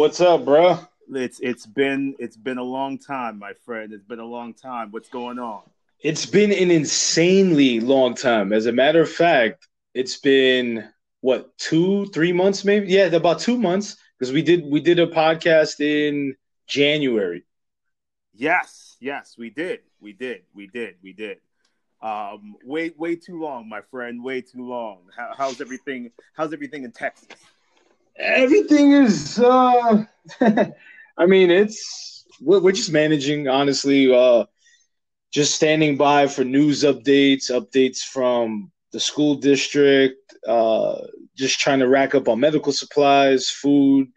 What's up, bro? It's it's been it's been a long time, my friend. It's been a long time. What's going on? It's been an insanely long time. As a matter of fact, it's been what two, three months, maybe? Yeah, about two months because we did we did a podcast in January. Yes, yes, we did, we did, we did, we did. Um, way way too long, my friend. Way too long. How, how's everything? How's everything in Texas? Everything is. uh I mean, it's we're, we're just managing, honestly. Uh, just standing by for news updates, updates from the school district. Uh, just trying to rack up on medical supplies, food.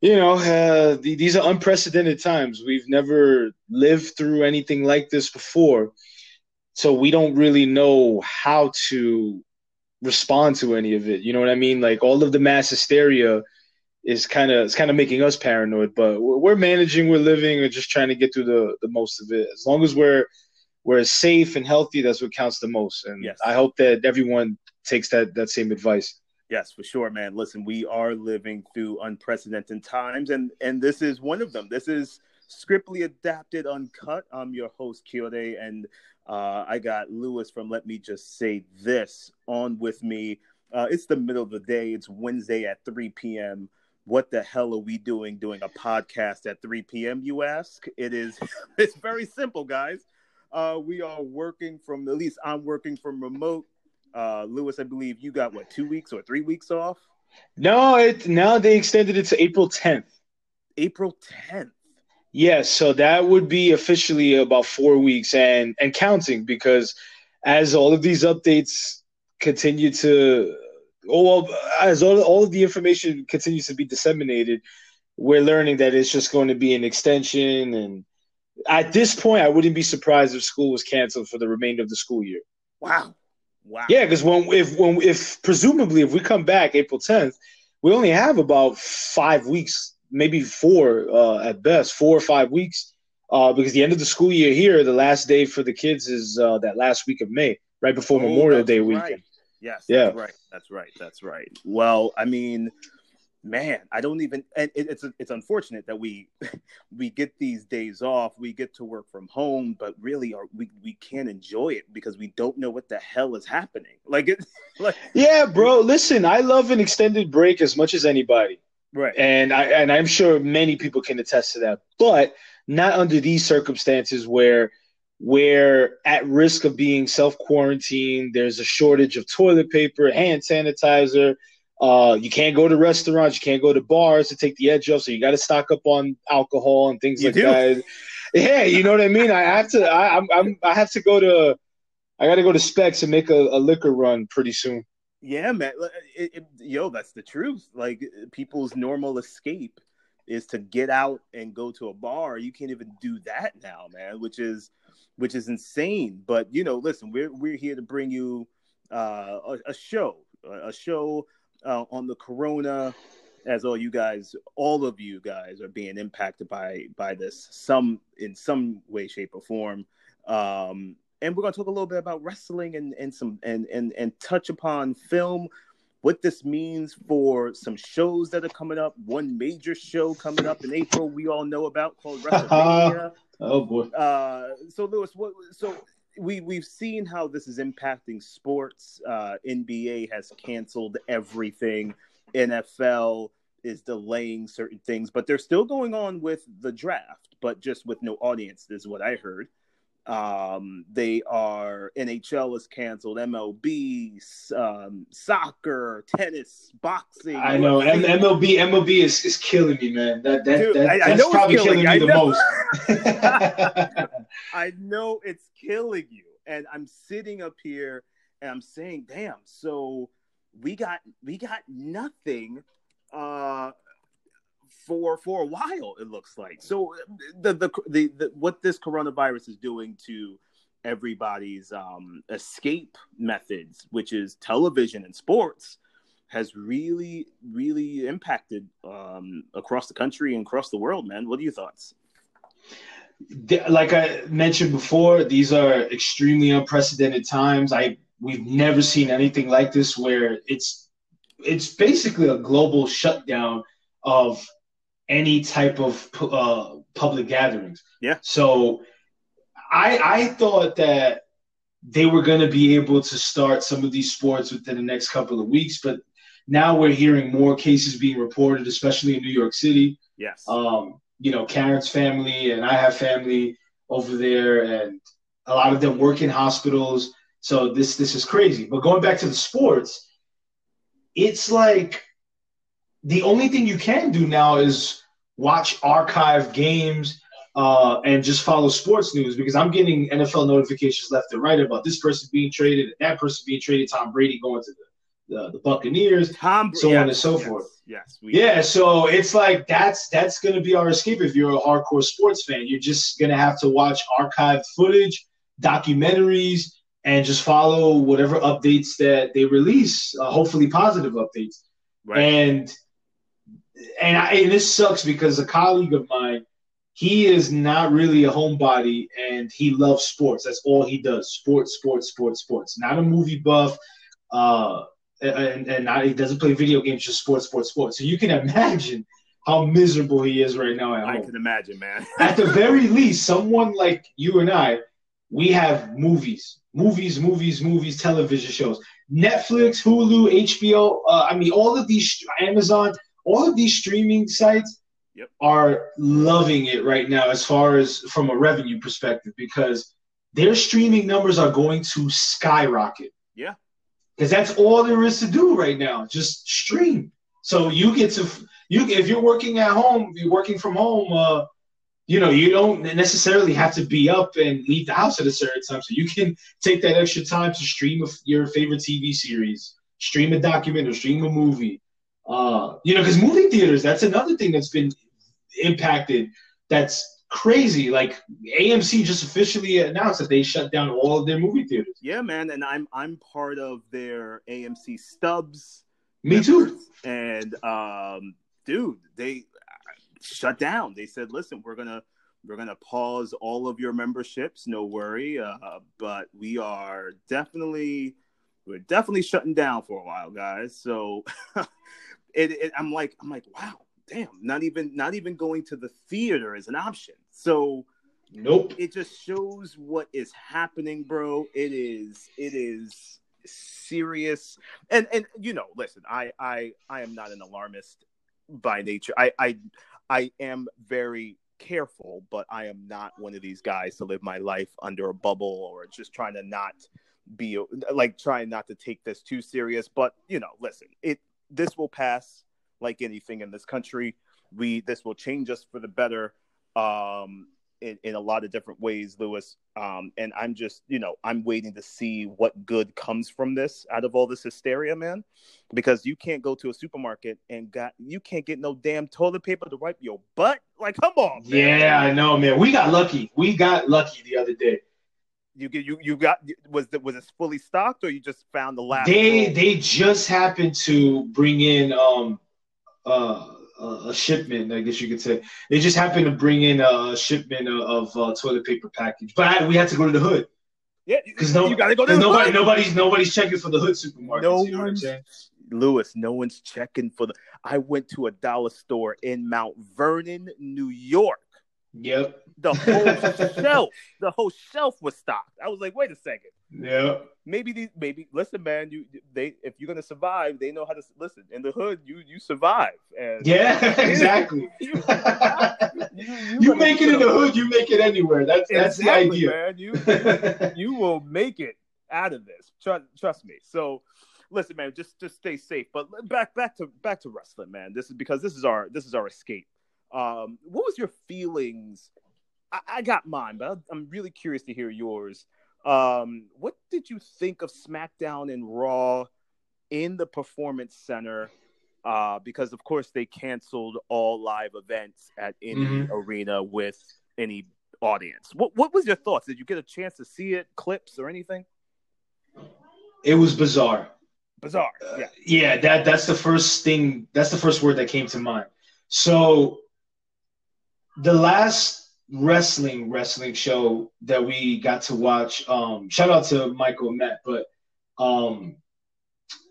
You know, uh, the, these are unprecedented times. We've never lived through anything like this before, so we don't really know how to respond to any of it. You know what I mean? Like all of the mass hysteria is kind of it's kind of making us paranoid. But we're managing, we're living, and just trying to get through the the most of it. As long as we're we're safe and healthy, that's what counts the most. And yes. I hope that everyone takes that that same advice. Yes, for sure, man. Listen, we are living through unprecedented times, and and this is one of them. This is Scriptly Adapted Uncut. I'm your host, Kyode, and uh, I got Lewis from Let Me Just Say This on with me. Uh, it's the middle of the day. It's Wednesday at 3 p.m what the hell are we doing doing a podcast at 3 p.m you ask? It is it's very simple guys. Uh, we are working from at least i'm working from remote. Uh, lewis i believe you got what two weeks or three weeks off? No it now they extended it to april 10th april 10th yes so that would be officially about four weeks and and counting because as all of these updates continue to oh well, as all, all of the information continues to be disseminated, we're learning that it's just going to be an extension. And at this point, I wouldn't be surprised if school was canceled for the remainder of the school year. Wow. Wow. Yeah, because when if when if presumably if we come back April 10th, we only have about five weeks, maybe four uh, at best, four or five weeks. Uh, because the end of the school year here, the last day for the kids is uh, that last week of May, right before oh, Memorial Day weekend. Right. Yes. Yeah. That's right. That's right. That's right. Well, I mean, man, I don't even. And it, it's it's unfortunate that we we get these days off. We get to work from home, but really, are we we can't enjoy it because we don't know what the hell is happening. Like it. Like yeah, bro. Listen, I love an extended break as much as anybody. Right. And I and I'm sure many people can attest to that, but not under these circumstances where we're at risk of being self quarantined. There's a shortage of toilet paper, hand sanitizer. Uh, you can't go to restaurants, you can't go to bars to take the edge off. So you got to stock up on alcohol and things you like do. that. Yeah, you know what I mean. I have to. I, I'm, I'm. I have to go to. I got to go to Specs and make a, a liquor run pretty soon. Yeah, man. It, it, yo, that's the truth. Like people's normal escape is to get out and go to a bar. You can't even do that now, man. Which is which is insane. But you know, listen, we're we're here to bring you uh, a, a, show, a show uh, on the corona. As all you guys, all of you guys, are being impacted by by this, some in some way, shape, or form. Um, and we're gonna talk a little bit about wrestling and and some and and and touch upon film what this means for some shows that are coming up. One major show coming up in April we all know about called WrestleMania. oh boy. Uh, so Lewis, what? So we we've seen how this is impacting sports. Uh, NBA has canceled everything. NFL is delaying certain things, but they're still going on with the draft, but just with no audience. Is what I heard. Um, they are NHL is canceled, MLB, um, soccer, tennis, boxing. I know M- MLB. MLB is, is killing me, man. That that, Dude, that I, that's I probably killing, killing me the most. I know it's killing you, and I'm sitting up here and I'm saying, "Damn!" So we got we got nothing. Uh, for for a while. It looks like so. The the the, the what this coronavirus is doing to everybody's um, escape methods, which is television and sports, has really really impacted um, across the country and across the world. Man, what are your thoughts? Like I mentioned before, these are extremely unprecedented times. I we've never seen anything like this where it's it's basically a global shutdown of any type of uh, public gatherings. Yeah. So I I thought that they were going to be able to start some of these sports within the next couple of weeks, but now we're hearing more cases being reported, especially in New York City. Yes. Um, you know, Karen's family and I have family over there, and a lot of them work in hospitals. So this this is crazy. But going back to the sports, it's like the only thing you can do now is watch archive games uh, and just follow sports news because I'm getting NFL notifications left and right about this person being traded and that person being traded, Tom Brady going to the, the, the Buccaneers, Tom, so yes, on and so yes, forth. Yes. We, Yeah, so it's like that's that's gonna be our escape if you're a hardcore sports fan. You're just gonna have to watch archived footage, documentaries, and just follow whatever updates that they release. Uh, hopefully, positive updates. Right. And and, I, and this sucks because a colleague of mine, he is not really a homebody, and he loves sports. That's all he does: sports, sports, sports, sports. Not a movie buff. Uh, and, and not, he doesn't play video games, just sports, sports, sports. So you can imagine how miserable he is right now at home. I can imagine, man. At the very least, someone like you and I, we have movies, movies, movies, movies, television shows, Netflix, Hulu, HBO. Uh, I mean, all of these, Amazon, all of these streaming sites Yep. are loving it right now as far as from a revenue perspective because their streaming numbers are going to skyrocket. Yeah. Because that's all there is to do right now, just stream. So you get to you if you're working at home, you're working from home, uh, you know, you don't necessarily have to be up and leave the house at a certain time. So you can take that extra time to stream your favorite TV series, stream a documentary, stream a movie. Uh, you know, because movie theaters, that's another thing that's been impacted. That's crazy. Like AMC just officially announced that they shut down all of their movie theaters. Yeah, man, and I'm I'm part of their AMC Stubs. Me too. And um, dude, they shut down. They said, "Listen, we're gonna we're gonna pause all of your memberships. No worry, uh, but we are definitely we're definitely shutting down for a while, guys." So it, it I'm like I'm like, wow, damn, not even not even going to the theater is an option. So Nope. it just shows what is happening, bro. It is it is serious. And and you know, listen, I I I am not an alarmist by nature. I I I am very careful, but I am not one of these guys to live my life under a bubble or just trying to not be like trying not to take this too serious. But you know, listen, it this will pass like anything in this country. We this will change us for the better. Um in, in a lot of different ways, Lewis. Um, and I'm just, you know, I'm waiting to see what good comes from this out of all this hysteria, man. Because you can't go to a supermarket and got you can't get no damn toilet paper to wipe your butt. Like, come on, man. Yeah, I know, man. We got lucky. We got lucky the other day. You get you you got was the, was it fully stocked or you just found the last? They roll? they just happened to bring in um uh a shipment, I guess you could say. They just happened to bring in a shipment of, of uh, toilet paper package, but I, we had to go to the hood yeah, because no, you gotta go to nobody, hood. nobody's nobody's checking for the hood supermarket. No you know what I'm one's- saying? Lewis, no one's checking for the. I went to a dollar store in Mount Vernon, New York. Yep, The whole shelf, the whole shelf was stocked. I was like, wait a second. Yeah. Maybe these, maybe listen, man. You they, if you're gonna survive, they know how to listen. In the hood, you you survive. And Yeah, exactly. you, you you make it in the hood, you make it anywhere. That's that's Exactly, the idea, man. You you will make it out of this. Trust, trust me. So, listen, man, just just stay safe. But back back to back to wrestling, man. This is because this is our this is our escape. Um, what was your feelings? I, I got mine, but I'm really curious to hear yours. Um, what did you think of SmackDown and Raw in the Performance Center? Uh, because of course they canceled all live events at any Mhm. arena with any audience. What what was your thoughts? Did you get a chance to see it, clips or anything? it was bizarre. Bizarre. Uh, Yeah. yeah, that that's the first thing. That's the first word that came to mind. So, the last wrestling wrestling show that we got to watch. Um, shout out to Michael Met, but um,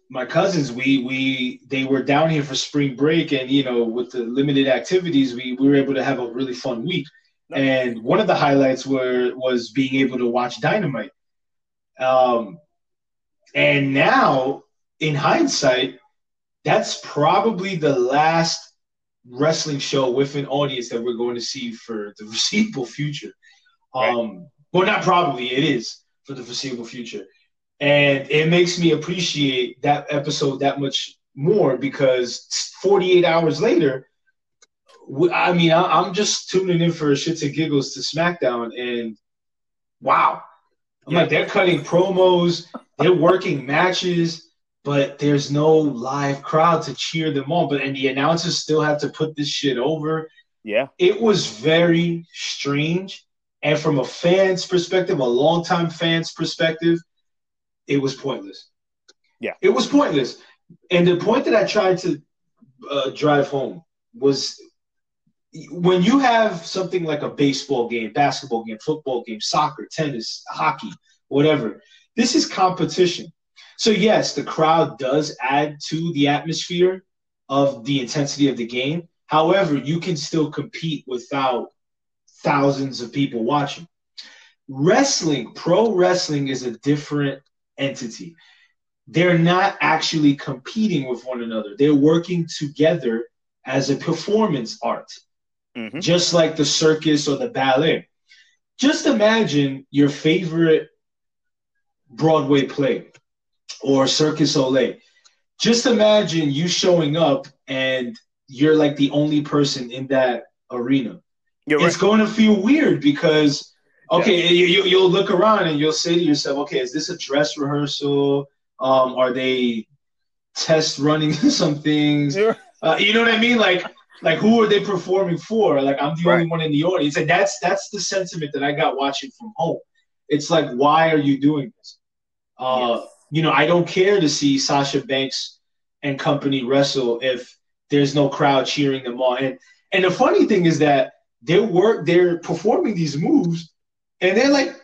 my cousins, we we they were down here for spring break, and you know, with the limited activities, we, we were able to have a really fun week. And one of the highlights were was being able to watch Dynamite. Um, and now, in hindsight, that's probably the last wrestling show with an audience that we're going to see for the foreseeable future. Right. Um, well, not probably, it is for the foreseeable future. And it makes me appreciate that episode that much more because 48 hours later, I mean, I'm just tuning in for shits and giggles to SmackDown, and wow, I'm yeah. like they're cutting promos, they're working matches, but there's no live crowd to cheer them on. But and the announcers still have to put this shit over. Yeah, it was very strange, and from a fan's perspective, a longtime fan's perspective, it was pointless. Yeah, it was pointless. And the point that I tried to uh, drive home was when you have something like a baseball game, basketball game, football game, soccer, tennis, hockey, whatever, this is competition. So, yes, the crowd does add to the atmosphere of the intensity of the game. However, you can still compete without thousands of people watching. Wrestling, pro wrestling is a different entity. They're not actually competing with one another, they're working together as a performance art, mm-hmm. just like the circus or the ballet. Just imagine your favorite Broadway play or Cirque du Soleil. Just imagine you showing up and you're like the only person in that arena. Right. It's going to feel weird because Okay, yeah. you, you, will look around and you'll say to yourself, okay, is this a dress rehearsal? Um, are they test running some things? Uh, you know what I mean? Like, like who are they performing for? Like, I'm the right. only one in the audience, and that's that's the sentiment that I got watching from home. It's like, why are you doing this? Uh, yes. You know, I don't care to see Sasha Banks and company wrestle if there's no crowd cheering them on. And and the funny thing is that they work, they're performing these moves and they're like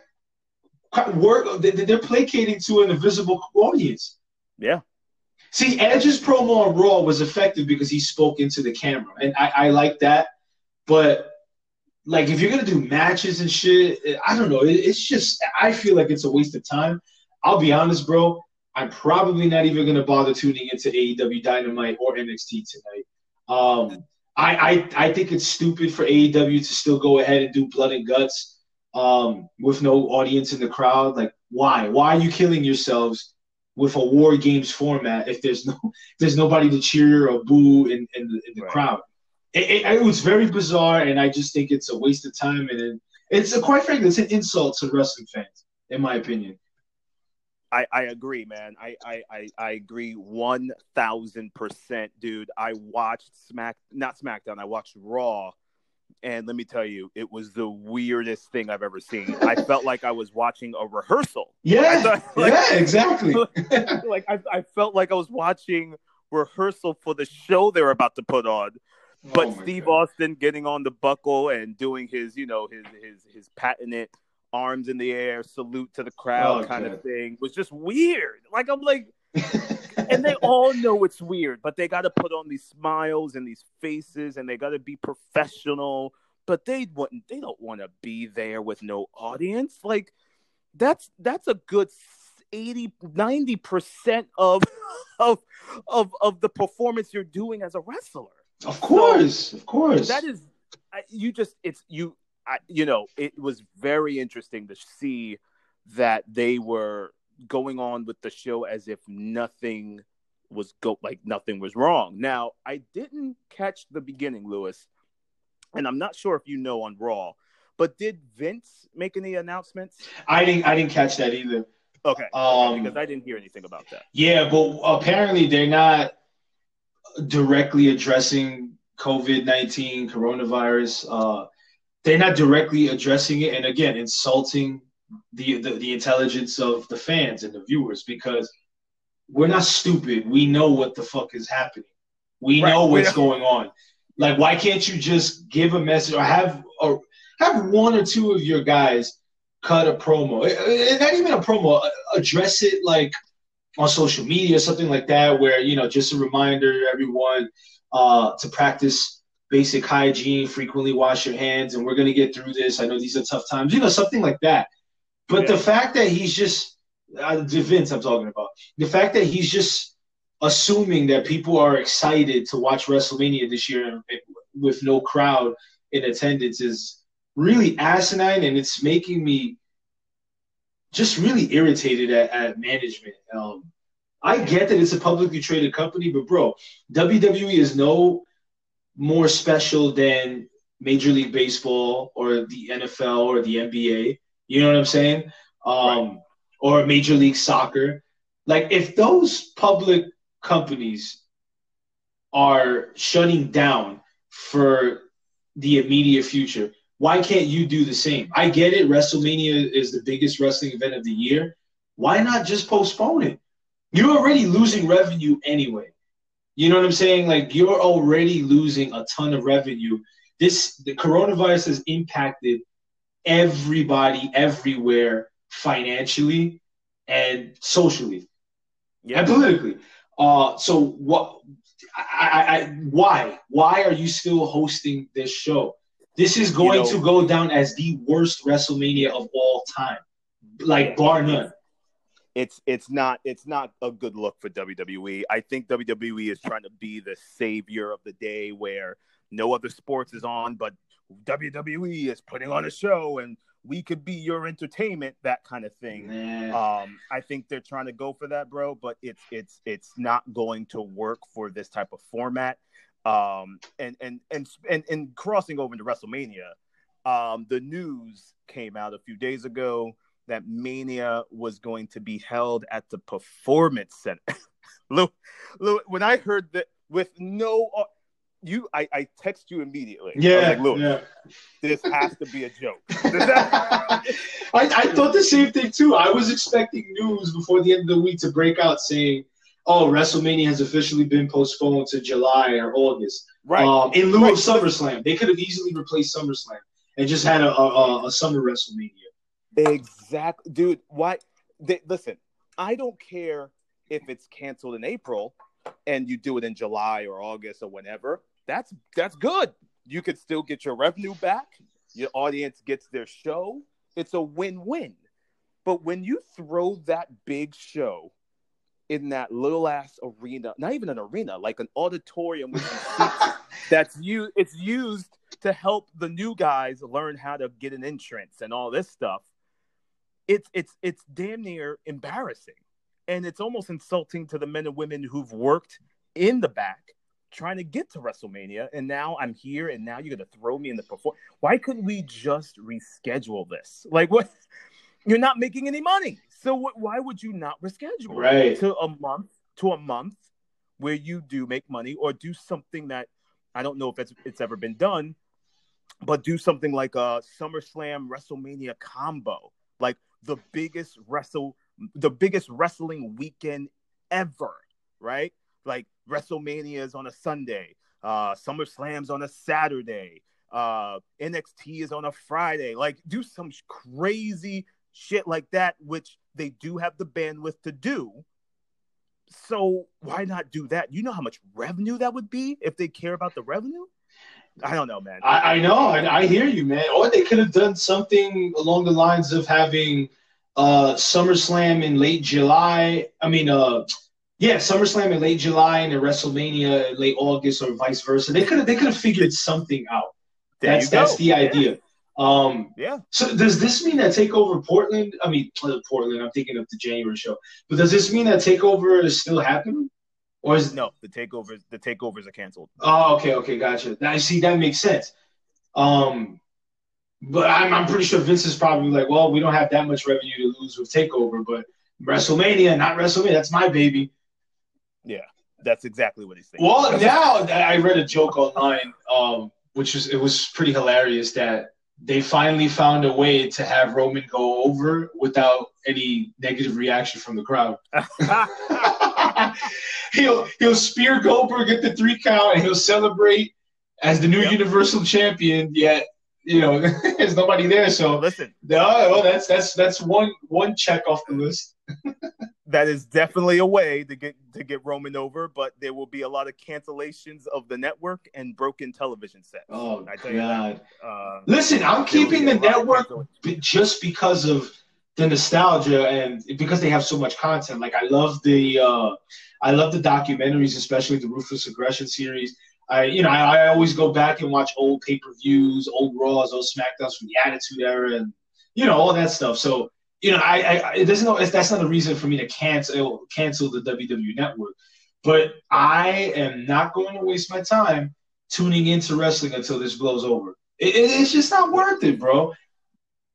work. They're placating to an invisible audience. Yeah. See, Edge's promo on Raw was effective because he spoke into the camera, and I, I like that. But like, if you're gonna do matches and shit, I don't know. It, it's just I feel like it's a waste of time. I'll be honest, bro. I'm probably not even gonna bother tuning into AEW Dynamite or NXT tonight. Um, I, I I think it's stupid for AEW to still go ahead and do blood and guts um, with no audience in the crowd. Like, why? Why are you killing yourselves with a war games format if there's no there's nobody to cheer or boo in, in the, in the right. crowd? It, it, it, was very bizarre, and I just think it's a waste of time, and it's a, quite frankly, it's an insult to wrestling fans, in my opinion. I, I agree, man. I, I, I, I agree one thousand percent, dude. I watched Smack, not SmackDown. I watched Raw and let me tell you, it was the weirdest thing I've ever seen. I felt like I was watching a rehearsal. Yeah, thought, like, yeah, exactly. like I, I felt like I was watching rehearsal for the show they were about to put on. But oh Steve God. Austin getting on the buckle and doing his, you know, his his his patented arms in the air, salute to the crowd oh, kind God. of thing was just weird. Like I'm like and they all know it's weird, but they got to put on these smiles and these faces, and they got to be professional. But they wouldn't. They don't want to be there with no audience. Like that's that's a good 80 90 percent of of of of the performance you're doing as a wrestler. Of course, so, of course. That is, you just it's you. I, you know, it was very interesting to see that they were going on with the show as if nothing was go like nothing was wrong. Now, I didn't catch the beginning, Lewis, and I'm not sure if you know on Raw, but did Vince make any announcements? I didn't I didn't catch that either. Okay. Um, because I didn't hear anything about that. Yeah, but apparently they're not directly addressing COVID nineteen coronavirus. Uh, they're not directly addressing it, and again, insulting the, the, the intelligence of the fans and the viewers because we're not stupid. We know what the fuck is happening. We right. know what's going on. Like, why can't you just give a message or have or have one or two of your guys cut a promo? Not even a promo. Address it like on social media, or something like that, where you know, just a reminder, everyone, uh, to practice basic hygiene, frequently wash your hands, and we're gonna get through this. I know these are tough times, you know, something like that. But yeah. the fact that he's just uh, Vince, I'm talking about the fact that he's just assuming that people are excited to watch WrestleMania this year with no crowd in attendance is really asinine, and it's making me just really irritated at, at management. Um, I get that it's a publicly traded company, but bro, WWE is no more special than Major League Baseball or the NFL or the NBA. You know what I'm saying? Um, right. Or Major League Soccer. Like, if those public companies are shutting down for the immediate future, why can't you do the same? I get it. WrestleMania is the biggest wrestling event of the year. Why not just postpone it? You're already losing revenue anyway. You know what I'm saying? Like you're already losing a ton of revenue. This the coronavirus has impacted everybody everywhere financially and socially yeah. and politically. Uh, so what? I, I, why? Why are you still hosting this show? This is going you know, to go down as the worst WrestleMania of all time, like bar none. It's it's not it's not a good look for WWE. I think WWE is trying to be the savior of the day where no other sports is on, but WWE is putting on a show and we could be your entertainment, that kind of thing. Um, I think they're trying to go for that, bro, but it's it's it's not going to work for this type of format. Um, and, and and and and crossing over into WrestleMania, um, the news came out a few days ago that Mania was going to be held at the Performance Center. Lou, Lou, when I heard that with no you I, I text you immediately. Yeah, like, look, yeah. this has to be a joke. I, I thought the same thing too. I was expecting news before the end of the week to break out saying, "Oh, WrestleMania has officially been postponed to July or August." Right. Um, in lieu right. of SummerSlam, they could have easily replaced SummerSlam and just had a, a, a summer WrestleMania. Exactly, dude. Why? They, listen, I don't care if it's canceled in April and you do it in July or August or whenever that's that's good. You could still get your revenue back. Your audience gets their show. It's a win-win. But when you throw that big show in that little ass arena, not even an arena, like an auditorium with that's you it's used to help the new guys learn how to get an entrance and all this stuff. It's it's it's damn near embarrassing. And it's almost insulting to the men and women who've worked in the back trying to get to WrestleMania, and now I'm here, and now you're gonna throw me in the perform. Why couldn't we just reschedule this? Like, what? You're not making any money, so what, why would you not reschedule right. to a month to a month where you do make money, or do something that I don't know if it's it's ever been done, but do something like a SummerSlam WrestleMania combo, like the biggest wrestle, the biggest wrestling weekend ever, right? Like WrestleMania is on a Sunday, uh, SummerSlam's on a Saturday, uh, NXT is on a Friday. Like, do some crazy shit like that, which they do have the bandwidth to do. So why not do that? You know how much revenue that would be if they care about the revenue. I don't know, man. I, I know. I, I, hear you, man. Or they could have done something along the lines of having uh, SummerSlam in late July. I mean, uh, yeah, SummerSlam in late July and then WrestleMania in late August or vice versa. They could have they could have figured something out. There that's that's the idea. Yeah. Um, yeah. So does this mean that Takeover Portland? I mean uh, Portland. I'm thinking of the January show. But does this mean that Takeover is still happening? Or is no the takeovers the takeovers are canceled. Oh, okay, okay, gotcha. Now see that makes sense. Um, but I'm I'm pretty sure Vince is probably like, well, we don't have that much revenue to lose with Takeover, but WrestleMania, not WrestleMania, that's my baby. Yeah, that's exactly what he's saying. Well, now I read a joke online, um, which was it was pretty hilarious that they finally found a way to have Roman go over without any negative reaction from the crowd. he'll he'll spear Goldberg at the three count and he'll celebrate as the new yep. Universal Champion. Yet you know there's nobody there. So listen, no, well, that's that's that's one one check off the list. that is definitely a way to get to get Roman over, but there will be a lot of cancellations of the network and broken television sets. Oh God! Uh, Listen, I'm keeping the network just because of the nostalgia and because they have so much content. Like I love the uh, I love the documentaries, especially the Ruthless Aggression series. I you know I, I always go back and watch old pay per views, old Raws, old Smackdowns from the Attitude Era, and you know all that stuff. So you know, I, I it doesn't know that's not a reason for me to cancel cancel the WWE network. But I am not going to waste my time tuning into wrestling until this blows over. It, it, it's just not worth it, bro.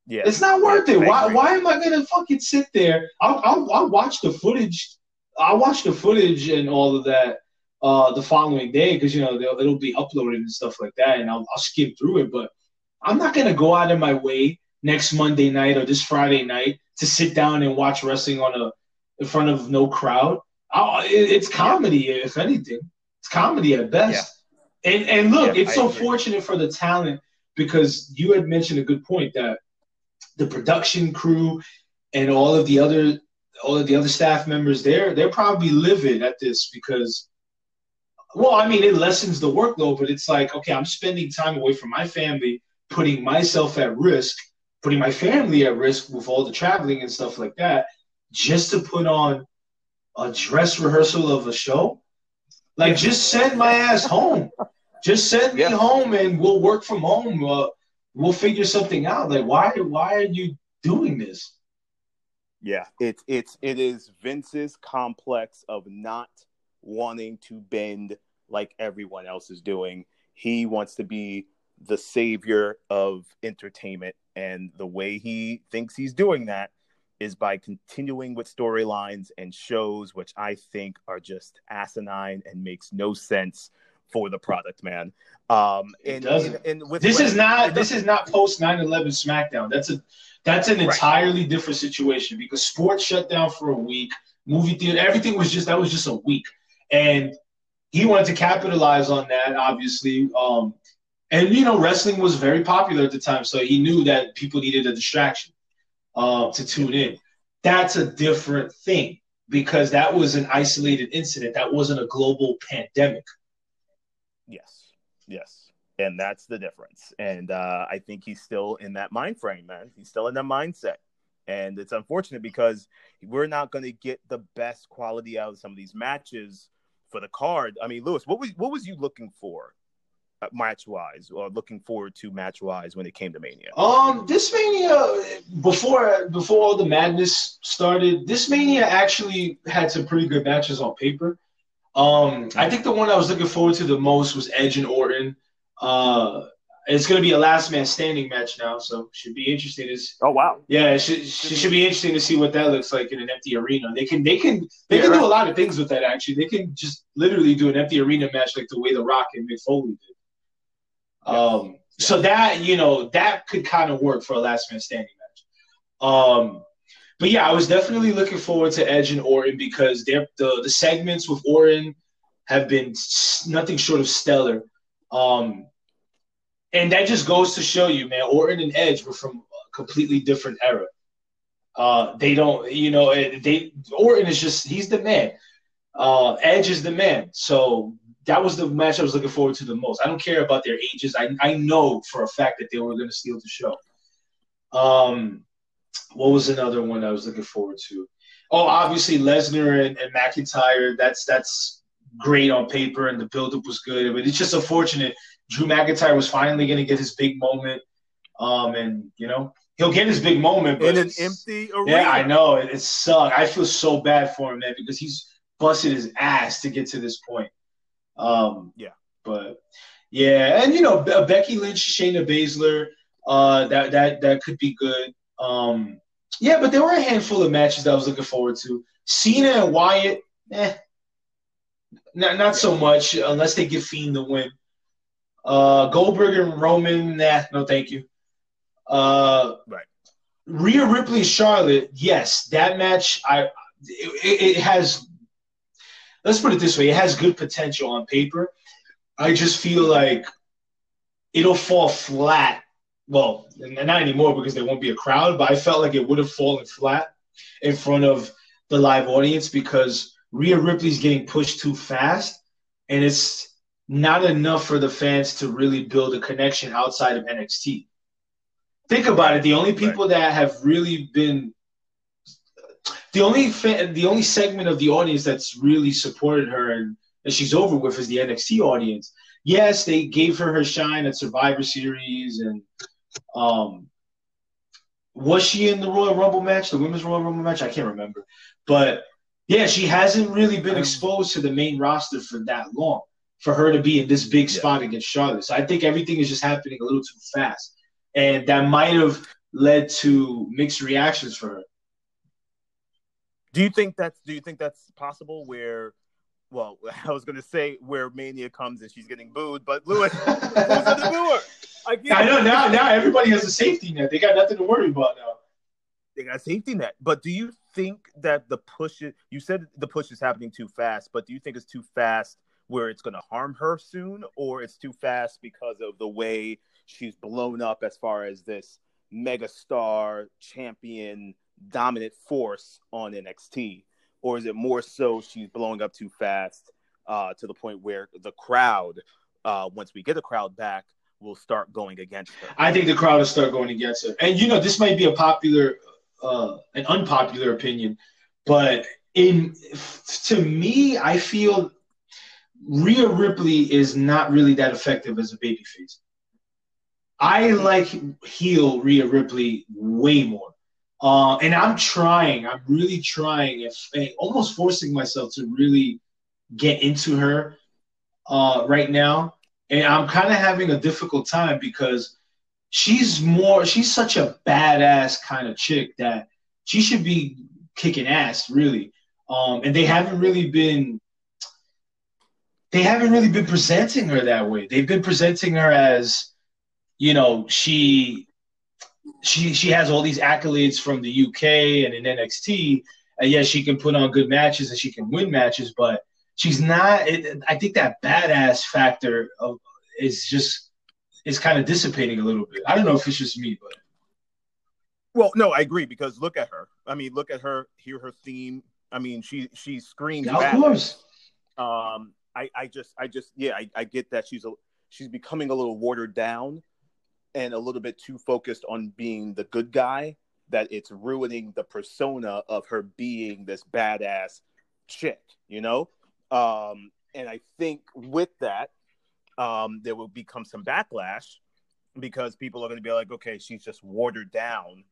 Yeah, it's not worth it. Why? Why am I gonna fucking sit there? I'll, I'll, I'll watch the footage. I'll watch the footage and all of that uh, the following day because you know it'll be uploaded and stuff like that, and I'll, I'll skim through it. But I'm not gonna go out of my way next Monday night or this Friday night to sit down and watch wrestling on a in front of no crowd. It, it's comedy, yeah. if anything. It's comedy at best. Yeah. And and look, yeah, it's so fortunate for the talent because you had mentioned a good point that the production crew and all of the other all of the other staff members they're they're probably livid at this because well i mean it lessens the workload but it's like okay i'm spending time away from my family putting myself at risk putting my family at risk with all the traveling and stuff like that, just to put on a dress rehearsal of a show. Like, just send my ass home. Just send me yeah. home, and we'll work from home. Uh, we'll figure something out. Like, why? Why are you doing this? Yeah, it's it's it is Vince's complex of not wanting to bend like everyone else is doing. He wants to be the savior of entertainment and the way he thinks he's doing that is by continuing with storylines and shows which I think are just asinine and makes no sense for the product, man. Um, and, and, and with this is not this is not post 9-11 SmackDown. That's a that's an entirely right. different situation because sports shut down for a week, movie theater, everything was just that was just a week, and he wanted to capitalize on that. Obviously, um, and you know, wrestling was very popular at the time, so he knew that people needed a distraction uh, to tune in. That's a different thing because that was an isolated incident. That wasn't a global pandemic. Yes, yes, and that's the difference. And uh, I think he's still in that mind frame, man. He's still in that mindset. And it's unfortunate because we're not going to get the best quality out of some of these matches for the card. I mean, Lewis, what was what was you looking for uh, match wise or looking forward to match wise when it came to Mania? Um, this Mania before before all the madness started, this Mania actually had some pretty good matches on paper. Um, I think the one I was looking forward to the most was Edge and Orton. Uh, it's going to be a last man standing match now, so should be interesting. Is. Oh wow! Yeah, it should, it should be interesting to see what that looks like in an empty arena. They can they can they yeah, can right. do a lot of things with that. Actually, they can just literally do an empty arena match like the way the Rock and Mick Foley did. Um, so that you know that could kind of work for a last man standing match. Um, but yeah, I was definitely looking forward to Edge and Orton because the the segments with Orton have been nothing short of stellar. Um, and that just goes to show you, man, Orton and Edge were from a completely different era. Uh, they don't, you know, they Orton is just he's the man. Uh, Edge is the man. So that was the match I was looking forward to the most. I don't care about their ages. I, I know for a fact that they were going to steal the show. Um, what was another one I was looking forward to? Oh, obviously Lesnar and, and McIntyre. That's that's great on paper, and the buildup was good. But it's just unfortunate. Drew McIntyre was finally going to get his big moment, um, and you know he'll get his big moment, but in an empty arena. Yeah, I know it, it sucked. I feel so bad for him, man, because he's busted his ass to get to this point. Um, yeah, but yeah, and you know Becky Lynch, Shayna Baszler, uh, that that that could be good. Um, yeah, but there were a handful of matches that I was looking forward to. Cena and Wyatt, eh, not not so much unless they give Fiend the win. Uh, Goldberg and Roman, nah, no thank you. Uh, right. Rhea Ripley, Charlotte, yes, that match I it, it has let's put it this way: it has good potential on paper. I just feel like it'll fall flat. Well, not anymore because there won't be a crowd, but I felt like it would have fallen flat in front of the live audience because Rhea Ripley's getting pushed too fast, and it's not enough for the fans to really build a connection outside of NXT. Think about it. The only people right. that have really been the only fan, the only segment of the audience that's really supported her and that she's over with is the NXT audience. Yes, they gave her her shine at Survivor Series, and um, was she in the Royal Rumble match, the Women's Royal Rumble match? I can't remember, but yeah, she hasn't really been exposed to the main roster for that long for her to be in this big spot yeah. against Charlotte. So I think everything is just happening a little too fast, and that might have led to mixed reactions for her. Do you think that's do you think that's possible where well, I was gonna say where Mania comes and she's getting booed, but Lewis, who's gonna boo her? I, I know now. Now everybody has a safety net. They got nothing to worry about now. They got a safety net. But do you think that the push? You said the push is happening too fast, but do you think it's too fast where it's going to harm her soon, or it's too fast because of the way she's blown up as far as this megastar champion dominant force on NXT? Or is it more so she's blowing up too fast uh, to the point where the crowd, uh, once we get the crowd back, will start going against her? I think the crowd will start going against her. And, you know, this might be a popular, uh, an unpopular opinion, but in to me, I feel Rhea Ripley is not really that effective as a babyface. I like heel Rhea Ripley way more. Uh, and I'm trying, I'm really trying, if almost forcing myself to really get into her uh, right now. And I'm kind of having a difficult time because she's more, she's such a badass kind of chick that she should be kicking ass, really. Um, and they haven't really been, they haven't really been presenting her that way. They've been presenting her as, you know, she she she has all these accolades from the UK and in NXT, and yes, she can put on good matches and she can win matches, but she's not. It, I think that badass factor of is just is kind of dissipating a little bit. I don't know if it's just me, but well, no, I agree because look at her. I mean, look at her. Hear her theme. I mean, she she screams. Yeah, of course. Um, I I just I just yeah I, I get that she's a she's becoming a little watered down and a little bit too focused on being the good guy that it's ruining the persona of her being this badass chick, you know? Um, and I think with that, um, there will become some backlash because people are going to be like, okay, she's just watered down.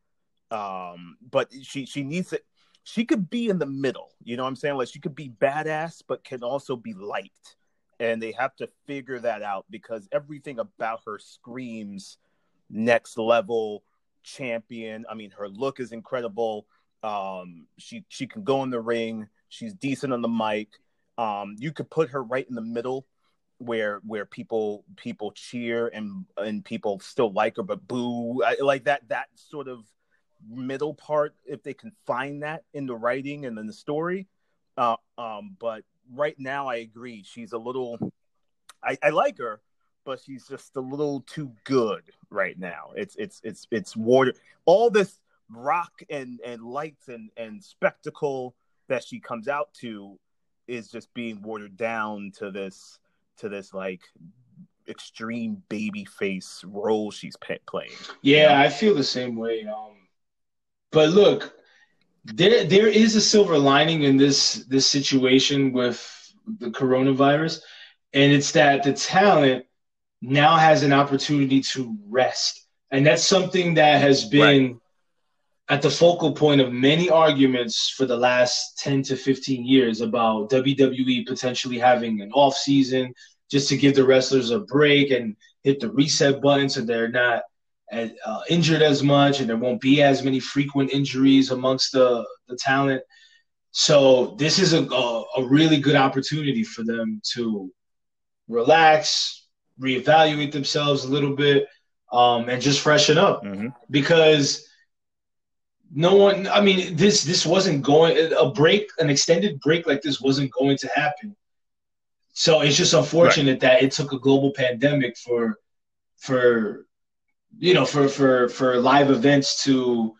Um, but she she needs it. She could be in the middle. You know what I'm saying? Like she could be badass, but can also be liked. And they have to figure that out because everything about her screams next level champion. I mean, her look is incredible. Um, she she can go in the ring. She's decent on the mic. Um, you could put her right in the middle where where people people cheer and and people still like her but boo I, like that that sort of middle part if they can find that in the writing and in the story uh, um but right now i agree she's a little I, I like her but she's just a little too good right now. It's it's it's it's water. All this rock and and lights and and spectacle that she comes out to is just being watered down to this to this like extreme baby face role she's playing. Yeah? I feel the same way. Um, but look, there there is a silver lining in this this situation with the coronavirus, and it's that the talent now has an opportunity to rest. And that's something that has been right. at the focal point of many arguments for the last 10 to 15 years about WWE potentially having an off season just to give the wrestlers a break and hit the reset button so they're not as, uh, injured as much and there won't be as many frequent injuries amongst the, the talent. So this is a, a, a really good opportunity for them to relax, reevaluate themselves a little bit um, and just freshen up mm-hmm. because no one i mean this this wasn't going a break an extended break like this wasn't going to happen so it's just unfortunate right. that it took a global pandemic for for you know for for for live events to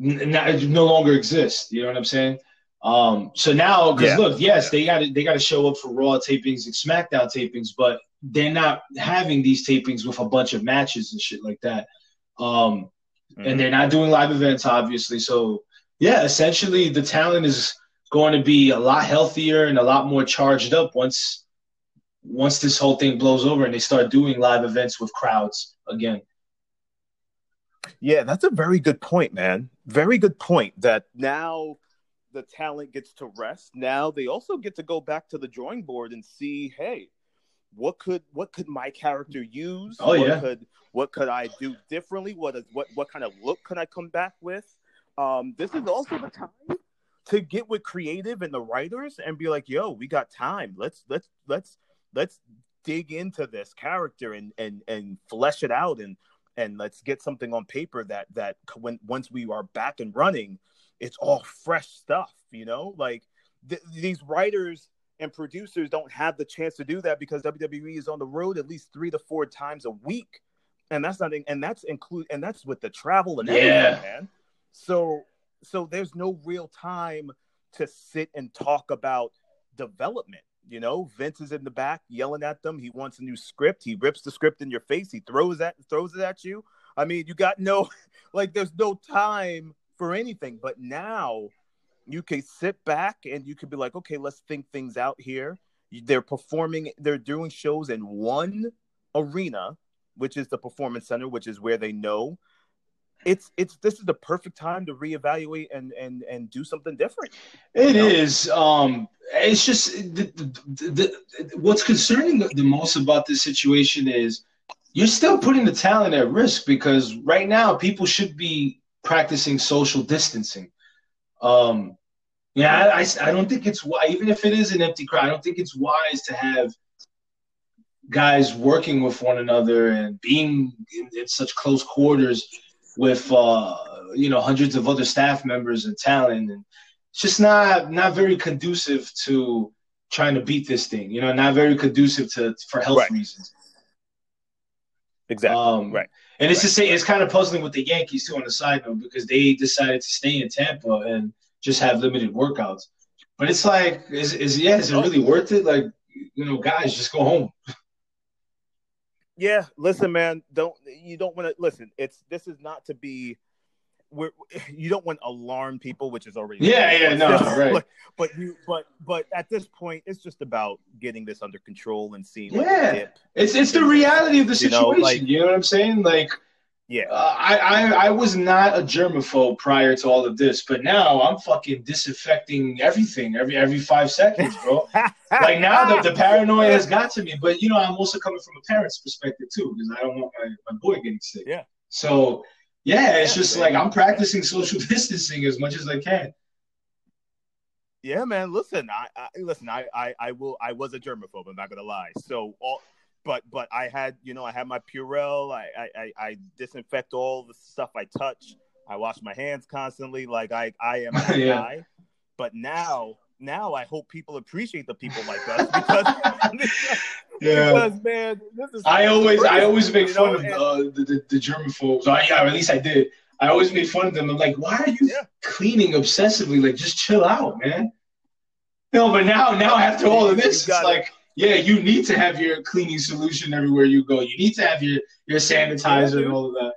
n- no longer exist. You know what I'm saying? Um, so now, because Yeah. look, yes, they got to they got to show up for Raw tapings and SmackDown tapings, but they're not having these tapings with a bunch of matches and shit like that. Um, Mhm. and they're not doing live events, obviously. So yeah, essentially, the talent is going to be a lot healthier and a lot more charged up once once this whole thing blows over and they start doing live events with crowds again. Yeah, that's a very good point, man. Very good point. That now the talent gets to rest. Now they also get to go back to the drawing board and see, hey, what could what could my character use? Oh, what yeah. could what could I do differently? What is what what kind of look could I come back with? Um, this is also the time to get with creative and the writers and be like, yo, we got time. Let's let's let's let's dig into this character and and and flesh it out and and let's get something on paper that that when once we are back and running it's all fresh stuff you know like th- these writers and producers don't have the chance to do that because WWE is on the road at least 3 to 4 times a week and that's not and that's include and that's with the travel and everything Yeah. man so so there's no real time to sit and talk about development you know, Vince is in the back yelling at them. He wants a new script. He rips the script in your face. He throws at throws it at you. I mean, you got no like there's no time for anything. But now you can sit back and you can be like, okay, let's think things out here. They're performing, they're doing shows in one arena, which is the performance center, which is where they know. It's it's this is the perfect time to reevaluate and and and do something different. It No. is. Um, it's just the, the, the, what's concerning the most about this situation is you're still putting the talent at risk because right now people should be practicing social distancing. Um, yeah, I, I, I don't think it's why, even if it is an empty crowd, I don't think it's wise to have guys working with one another and being in, in such close quarters with uh, you know hundreds of other staff members and talent and it's just not not very conducive to trying to beat this thing. You know, not very conducive to for health Right. reasons. Exactly. Um, right. And it's Right. just say it's kind of puzzling with the Yankees too on the side note because they decided to stay in Tampa and just have limited workouts. But it's like, is is yeah, is it really worth it? Like, you know, guys, just go home. Yeah, listen, man. Don't you don't want to listen? It's this is not to be. We're, you don't want to alarm people, which is already Yeah, yeah, no, right. But, but you, but but at this point, it's just about getting this under control and seeing like Yeah. dip. It's it's the reality of the You know, situation. You know, what I'm saying? Like, Yeah, uh, I, I I was not a germaphobe prior to all of this, but now I'm fucking disinfecting everything every every five seconds, bro. like now the, the paranoia has got to me but you know i'm also coming from a parent's perspective too because i don't want my, my boy getting sick Yeah. so yeah it's Yeah, just man. like i'm practicing social distancing as much as i can yeah, man. Listen, I, I listen. I, I I will. I was a germaphobe. I'm not gonna lie. So all. But but I had you know I had my Purell. I I, I, disinfect all the stuff I touch. I wash my hands constantly. Like I I am that Yeah. guy. But now now I hope people appreciate the people like us because yeah because man this is i always i always make fun know, of and- uh, the, the the germaphobes or, yeah at least i did i always made fun of them i'm like why are you Yeah. cleaning obsessively like just chill out man no but now now after all of You this it's like yeah you need to have your cleaning solution everywhere you go you need to have your your sanitizer dude. and all of that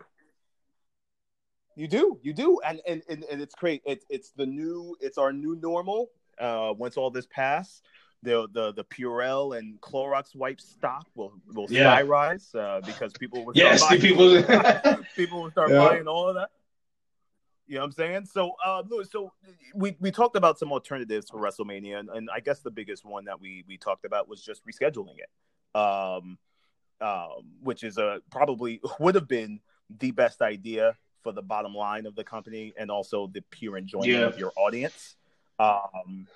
You do, you do, and and and, and it's great. It's it's the new, it's our new normal. Uh, once all this pass, the the the Purell and Clorox wipe stock will will Yeah. sky rise uh, because people will yes buying, people people will start Yeah. buying all of that. You know what I'm saying? So, uh, Lewis, so we, we talked about some alternatives for WrestleMania, and, and I guess the biggest one that we we talked about was just rescheduling it, um, um, which is a probably would have been the best idea for the bottom line of the company and also the pure enjoyment Yeah. of your audience. Um,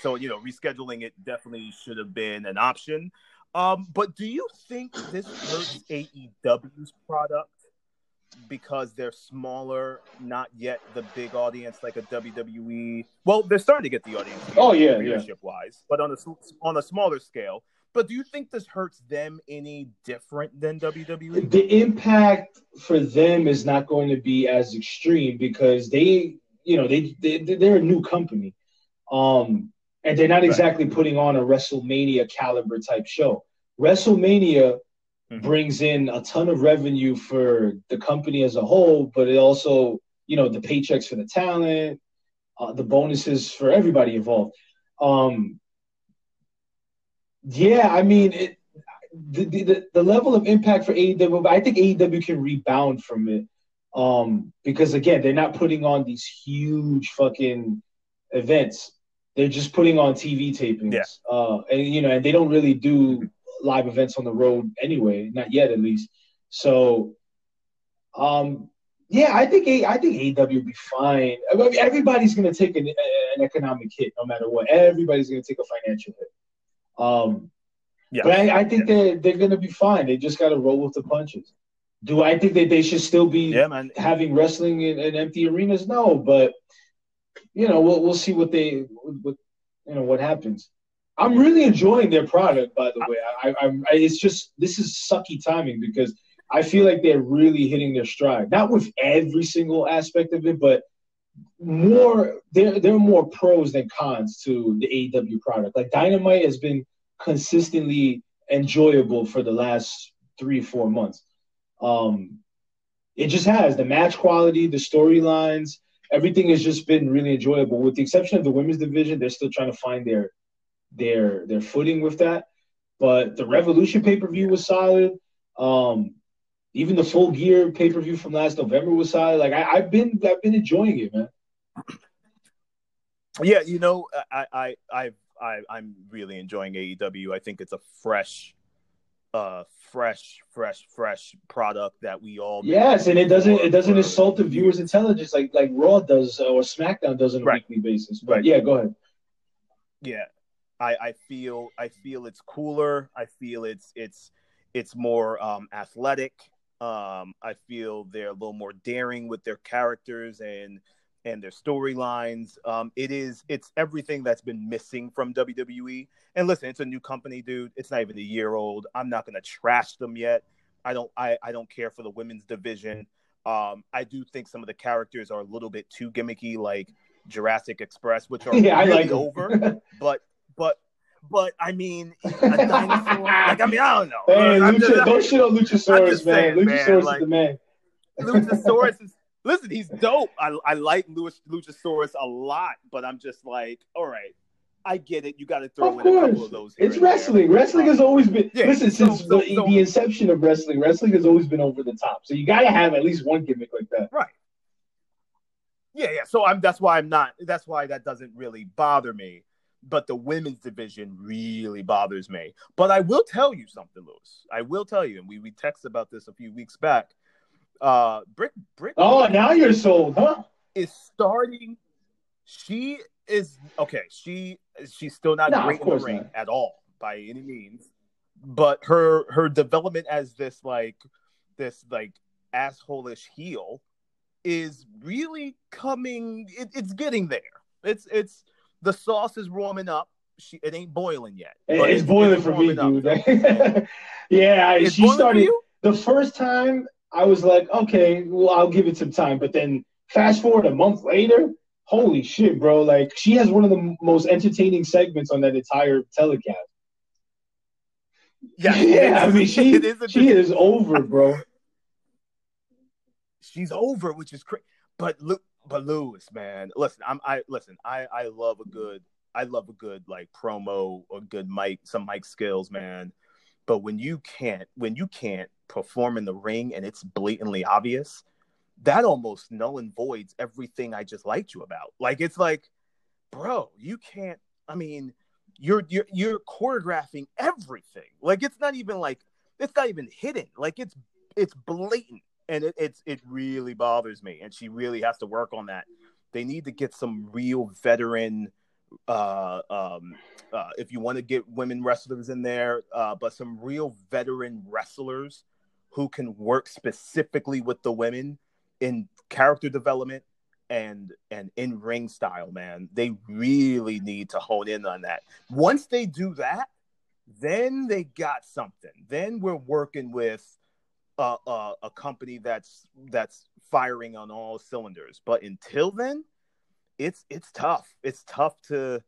so you know, rescheduling it definitely should have been an option. Um, but do you think this hurts AEW's product because they're smaller, not yet the big audience like a WWE? Well, they're starting to get the audience. Oh, yeah, yeah. leadership wise, but on a on a smaller scale, But do you think this hurts them any different than WWE? The impact for them is not going to be as extreme because they, you know, they, they they're a new company, um, and they're not exactly right. putting on a WrestleMania caliber type show. WrestleMania mm-hmm. brings in a ton of revenue for the company as a whole, but it also, you know, the paychecks for the talent, uh, the bonuses for everybody involved. Um, yeah, I mean, it, the, the the level of impact for AEW, I think AEW can rebound from it. Um, because again, they're not putting on these huge fucking events. They're just putting on TV tapings. Yeah. Uh, and you know, and they don't really do live events on the road anyway, not yet at least. So, um, yeah, I think a, I think AW will be fine. I mean, everybody's going to take an, an, economic hit no matter what. Everybody's going to take a financial hit. Um, yeah. But I, I think yeah. they're they're going to be fine. They just got to roll with the punches. Do I think that they should still be yeah, having wrestling in, in, empty arenas? No, but you know we'll we'll see what they what you know what happens. I'm really enjoying their product, by the way. I, I, I, it's just this is sucky timing because I feel like they're really hitting their stride. Not with every single aspect of it, but more there there are more pros than cons to the AEW product. Like Dynamite has been consistently enjoyable for the last three four months. Um, it just has the match quality, the storylines, everything has just been really enjoyable. With the exception of the women's division, they're still trying to find their their their footing with that. But the Revolution pay per view was solid. Um, even the full gear pay per view from last November was solid. Like I, have been I've been enjoying it, man. Yeah, you know, I I I I I'm really enjoying AEW. I think it's a fresh, uh, fresh, fresh, fresh product that we all yes, and it doesn't it doesn't insult the viewers' intelligence like like Raw does or SmackDown does on a right. weekly basis. But right. yeah, go ahead. Yeah, I, I feel I feel it's cooler. I feel it's it's it's more um, athletic. Um, I feel they're a little more daring with their characters and and their storylines. Um, it is it's everything that's been missing from WWE. And listen, it's a new company, dude. It's not even a year old. I'm not gonna trash them yet. I don't I, I don't care for the women's division. Um, I do think some of the characters are a little bit too gimmicky, like Jurassic Express, which are yeah, really like over. but but but I mean, a dinosaur. like I mean, I don't know. Hey, Lucha, just, don't shit on Luchasaurus, man. Saying, Luchasaurus man, like, is the man. Luchasaurus is. Listen, he's dope. I, I like Luis Luchasaurus a lot, but I'm just like, all right, I get it. You got to throw of in course. a couple of those. It's wrestling. There. Wrestling has always been. Yeah. Listen, so, since so, the, so, the inception of wrestling, wrestling has always been over the top. So you got to have at least one gimmick like that. Right. Yeah, yeah. So I'm. That's why I'm not. That's why that doesn't really bother me but the women's division really bothers me. But I will tell you something, Lewis. I will tell you, and we we texted about this a few weeks back. Uh, Britt Britt. Oh, now you're sold, huh? Is starting. She is okay. She she's still not no, great in the ring not. at all by any means. But her her development as this like this like assholeish heel is really coming. It, it's getting there. It's it's the sauce is warming up. She, it ain't boiling yet. It's, it's, boiling it's for me, dude. yeah, it's she started the first time. I was like, okay, well, I'll give it some time. But then fast forward a month later, holy shit, bro! Like she has one of the most entertaining segments on that entire telecast. Yeah, yeah. I mean, she is she is over, bro. She's over, which is crazy. But look, but Lewis, man, listen, I'm I listen, I I love a good I love a good like promo or good mic, some mic skills, man. But when you can't when you can't perform in the ring and it's blatantly obvious, that almost null and voids everything I just liked you about. Like it's like, bro, you can't. I mean, you're you're you're choreographing everything. Like it's not even like it's not even hidden. Like it's it's blatant and it, it's it really bothers me. And she really has to work on that. They need to get some real veteran. Uh, um, uh, if you want to get women wrestlers in there, uh, but some real veteran wrestlers who can work specifically with the women in character development and and in ring style, man. They really need to hone in on that. Once they do that, then they got something. Then we're working with a, a, a company that's that's firing on all cylinders. But until then, it's it's tough. It's tough to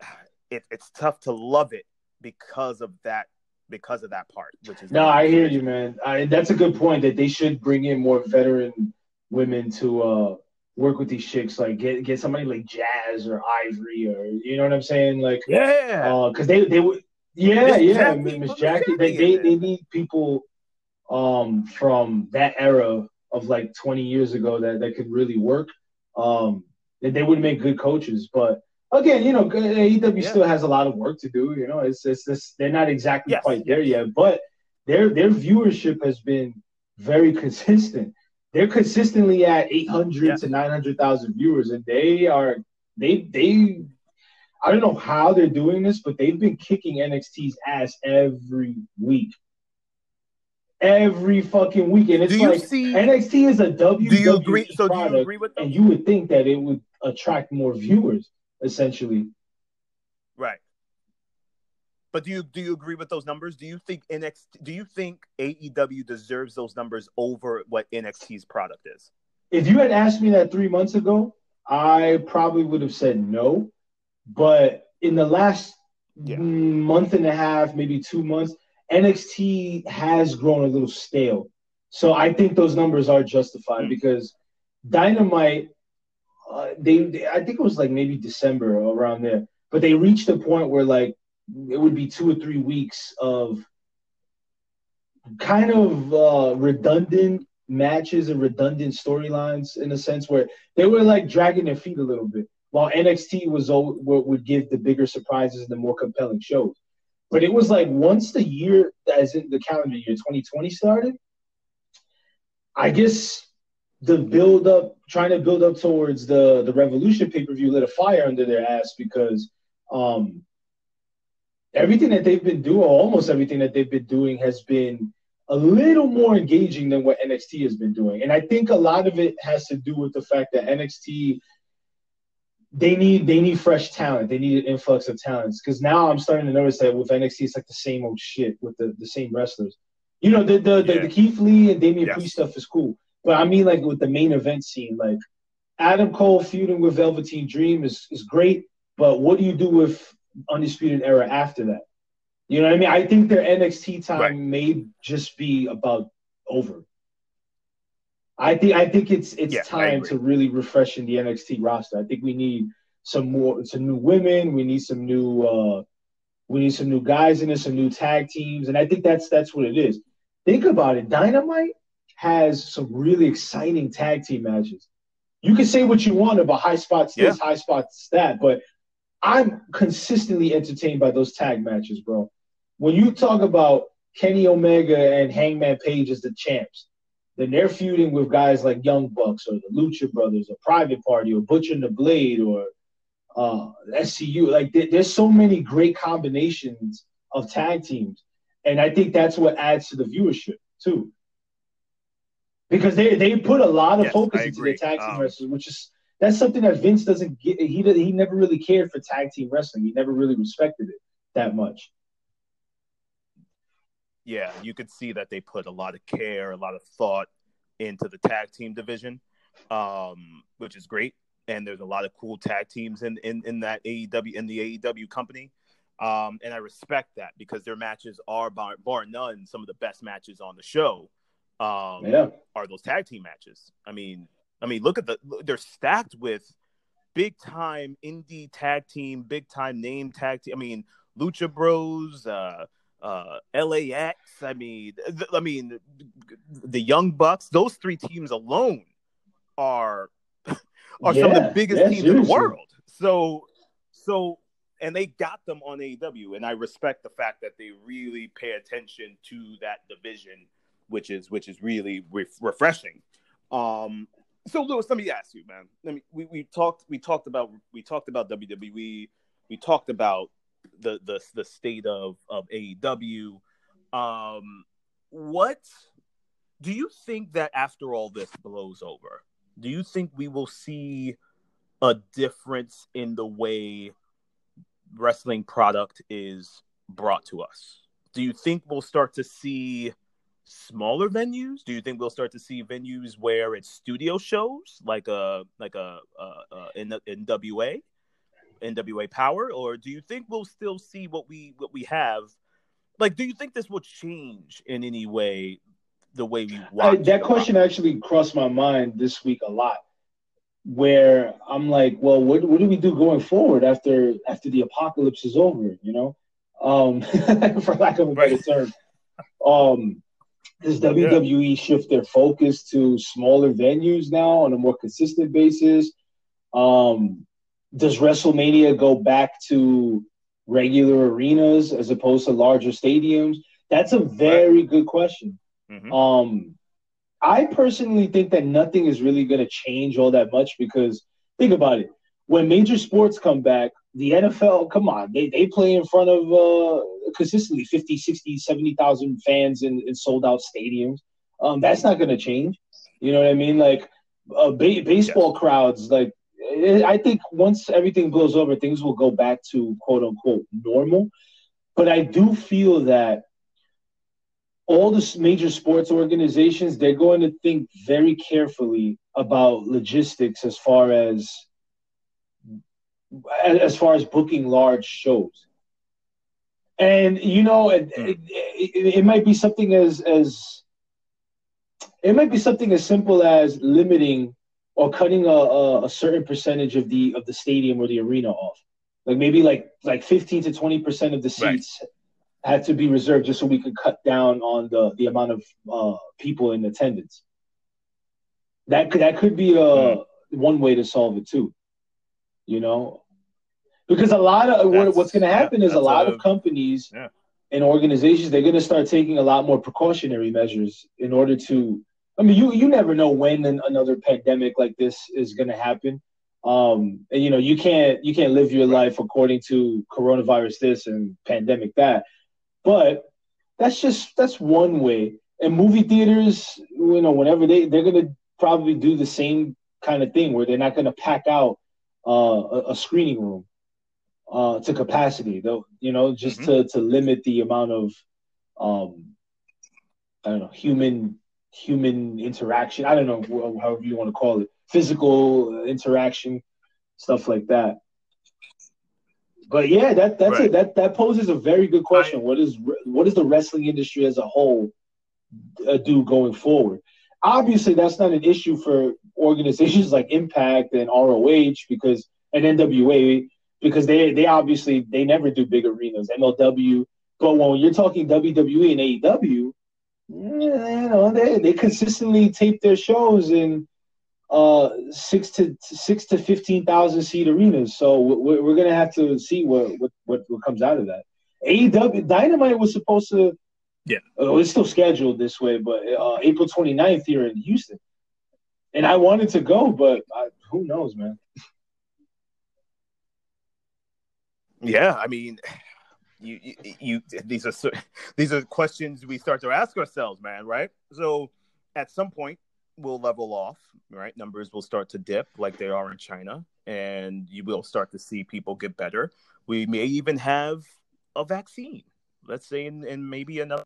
it, it's tough to love it because of that because of that part. Which is no, I hear you, man. I, that's a good point that they should bring in more veteran women to uh, work with these chicks. Like get get somebody like Jazz or Ivory or you know what I'm saying? Like yeah, because uh, they they would yeah yeah Miss Jackie. They they, they need people um from that era of like 20 years ago that that could really work. Um, they, they would make good coaches, but again, you know, uh, AEW yeah. still has a lot of work to do. You know, it's it's this they're not exactly yes. quite there yet, but their their viewership has been very consistent. They're consistently at 800 yeah. to 900,000 viewers, and they are they they. I don't know how they're doing this, but they've been kicking NXT's ass every week every fucking weekend. It's like see, NXT is a WWE do you agree, so product, do you agree with them? and you would think that it would attract more viewers, essentially. Right. But do you do you agree with those numbers? Do you think NXT do you think AEW deserves those numbers over what NXT's product is? If you had asked me that three months ago, I probably would have said no. But in the last yeah. month and a half, maybe two months, NXT has grown a little stale. So I think those numbers are justified mm-hmm. because Dynamite, uh, they, they, I think it was like maybe December around there, but they reached a point where like it would be two or three weeks of kind of uh, redundant matches and redundant storylines in a sense where they were like dragging their feet a little bit, while NXT was what would give the bigger surprises and the more compelling shows. But it was like once the year, as in the calendar year 2020 started, I guess the build up, trying to build up towards the the Revolution pay per view, lit a fire under their ass because um, everything that they've been doing, almost everything that they've been doing, has been a little more engaging than what NXT has been doing. And I think a lot of it has to do with the fact that NXT they need they need fresh talent. They need an influx of talents because now I'm starting to notice that with NXT it's like the same old shit with the, the same wrestlers. You know the the, yeah. the, the Keith Lee and Damian yes. Priest stuff is cool, but I mean like with the main event scene, like Adam Cole feuding with Velveteen Dream is is great, but what do you do with Undisputed Era after that? You know what I mean? I think their NXT time right. may just be about over. I think I think it's it's yeah, time to really refresh in the NXT roster. I think we need some more some new women. We need some new uh, we need some new guys in there, some new tag teams, and I think that's that's what it is. Think about it. Dynamite has some really exciting tag team matches. You can say what you want about high spots this, yeah. high spots that, but I'm consistently entertained by those tag matches, bro. When you talk about Kenny Omega and Hangman Page as the champs, then they're feuding with guys like Young Bucks or the Lucha Brothers or Private Party or Butcher and the Blade or uh, SCU. Like there's so many great combinations of tag teams, and I think that's what adds to the viewership too. Because they they put a lot of yes, focus into their tag team um, wrestling, which is that's something that Vince doesn't get. He he never really cared for tag team wrestling. He never really respected it that much yeah, you could see that they put a lot of care, a lot of thought into the tag team division, um, which is great. And there's a lot of cool tag teams in, in, in that AEW in the AEW company. Um, and I respect that because their matches are bar, bar none some of the best matches on the show. Um, yeah. are those tag team matches? I mean, I mean, look at the they're stacked with big time indie tag team, big time name tag team. I mean, Lucha Bros, uh, uh, LAX. I mean, th- I mean, the Young Bucks. Those three teams alone are are yeah, some of the biggest yeah, teams seriously. in the world. So, so, and they got them on AEW, and I respect the fact that they really pay attention to that division, which is which is really re- refreshing. Um, so, Lewis, let me ask you, man. Let me. We, we talked. We talked about. We talked about WWE. We talked about the the the state of of AEW. Um, what do you think that after all this blows over, do you think we will see a difference in the way wrestling product is brought to us? Do you think we'll start to see smaller venues? Do you think we'll start to see venues where it's studio shows, like a like a, a, a in NWA, NWA Power, or do you think we'll still see what we what we have? Like, do you think this will change in any way the way we watch? I, that question actually crossed my mind this week a lot. Where I'm like, well, what what do we do going forward after after the apocalypse is over? You know, um, for lack of a better right. term. Um, does WWE yeah. shift their focus to smaller venues now on a more consistent basis? Um, does WrestleMania go back to regular arenas as opposed to larger stadiums? That's a very right. good question. Mm-hmm. Um, I personally think that nothing is really going to change all that much because think about it. When major sports come back, the NFL, come on, they, they play in front of uh, consistently 50, 60, 70,000 fans in, in sold out stadiums. Um, that's not going to change. You know what I mean? Like uh, ba- baseball yes. crowds, like I think once everything blows over, things will go back to quote unquote normal. But I do feel that all the major sports organizations they're going to think very carefully about logistics as far as as far as booking large shows. And you know, it, hmm. it, it, it might be something as as it might be something as simple as limiting or cutting a, a, a, certain percentage of the of the stadium or the arena off. Like maybe like like 15 to 20 percent of the seats right. had to be reserved just so we could cut down on the the amount of uh, people in attendance. That could that could be a mm. one way to solve it too. You know, because a lot of what, what's going to happen is a lot a, of companies yeah. and organizations they're going to start taking a lot more precautionary measures in order to I mean, you you never know when an, another pandemic like this is going to happen. Um, and you know, you can't you can't live your life according to coronavirus this and pandemic that. But that's just that's one way. And movie theaters, you know, whenever they they're going to probably do the same kind of thing where they're not going to pack out uh, a, a, screening room uh, to capacity, though. You know, just mm-hmm. to to limit the amount of um, I don't know human human interaction. I don't know however you want to call it, physical interaction, stuff like that. But yeah, that that's right. it. That that poses a very good question. I, what is what does the wrestling industry as a whole uh, do going forward? Obviously, that's not an issue for organizations like Impact and ROH because and NWA because they they obviously they never do big arenas. MLW, but when you're talking WWE and AEW, you know, they, they consistently tape their shows in uh six to six to fifteen thousand seat arenas. So we're, we're gonna have to see what, what what what comes out of that. AEW Dynamite was supposed to, yeah, uh, it's still scheduled this way, but uh, April 29th here in Houston, and I wanted to go, but I, who knows, man. Yeah, I mean, you, you, you these are these are questions we start to ask ourselves, man. Right? So at some point we'll level off, right? Numbers will start to dip like they are in China, and you will start to see people get better. We may even have a vaccine. Let's say in, in maybe another.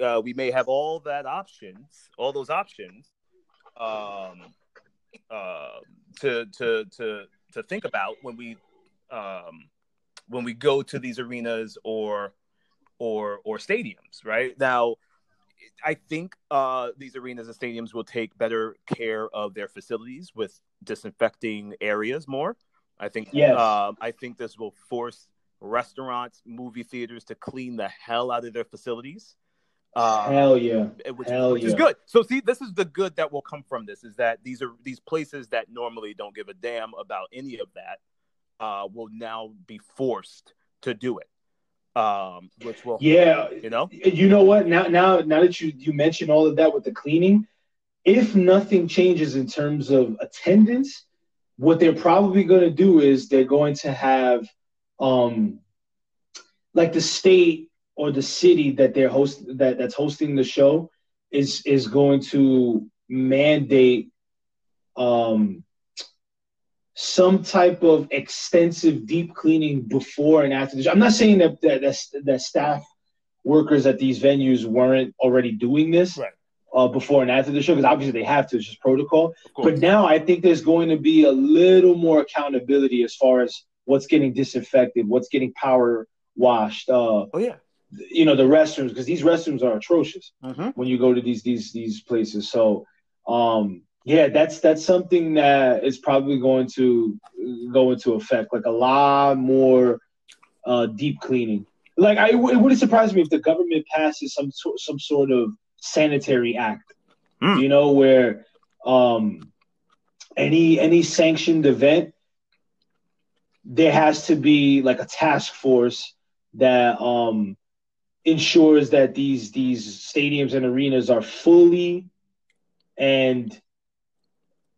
Uh, we may have all that options, all those options, um, uh, to to to to think about when we um, when we go to these arenas or or or stadiums, right? Now, I think uh, these arenas and stadiums will take better care of their facilities with disinfecting areas more. I think yes. Uh, I think this will force restaurants, movie theaters to clean the hell out of their facilities. Um, hell yeah, which, hell which yeah. is good. So see, this is the good that will come from this is that these are these places that normally don't give a damn about any of that uh, will now be forced to do it. Um, which will, yeah, you know, you know what? Now, now, now that you you mentioned all of that with the cleaning, if nothing changes in terms of attendance, what they're probably going to do is they're going to have, um, like the state or the city that they're host that that's hosting the show is is going to mandate um some type of extensive deep cleaning before and after the show. I'm not saying that that, that, that staff workers at these venues weren't already doing this Right. uh, before and after the show because obviously they have to. It's just protocol. But now I think there's going to be a little more accountability as far as what's getting disinfected, what's getting power washed. Uh, oh yeah. You know the restrooms because these restrooms are atrocious Mm-hmm. when you go to these these these places. So um, yeah, that's that's something that is probably going to go into effect. Like a lot more uh, deep cleaning. Like I, it wouldn't surprise me if the government passes some sort some sort of sanitary act. Hmm. You know where um, any any sanctioned event there has to be like a task force that um ensures that these these stadiums and arenas are fully and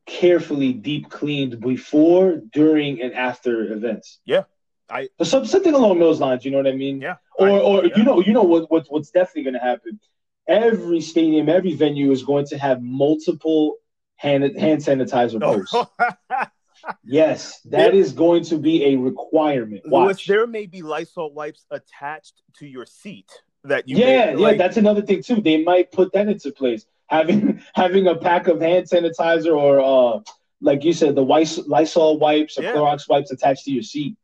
carefully deep cleaned before, during, and after events. Yeah. I- so some, something along those lines. You know what I mean? Yeah. Or I- or yeah. you know you know what, what what's definitely going to happen. Every stadium, every venue is going to have multiple hand hand sanitizer oh. posts. yes, that is going to be a requirement. Watch. there may be Lysol wipes attached to your seat that you. yeah, may, yeah, like- that's another thing too. They might put that into place. Having having a pack of hand sanitizer or uh, like you said, the Lys- Lysol wipes or Yeah. Clorox wipes attached to your seat.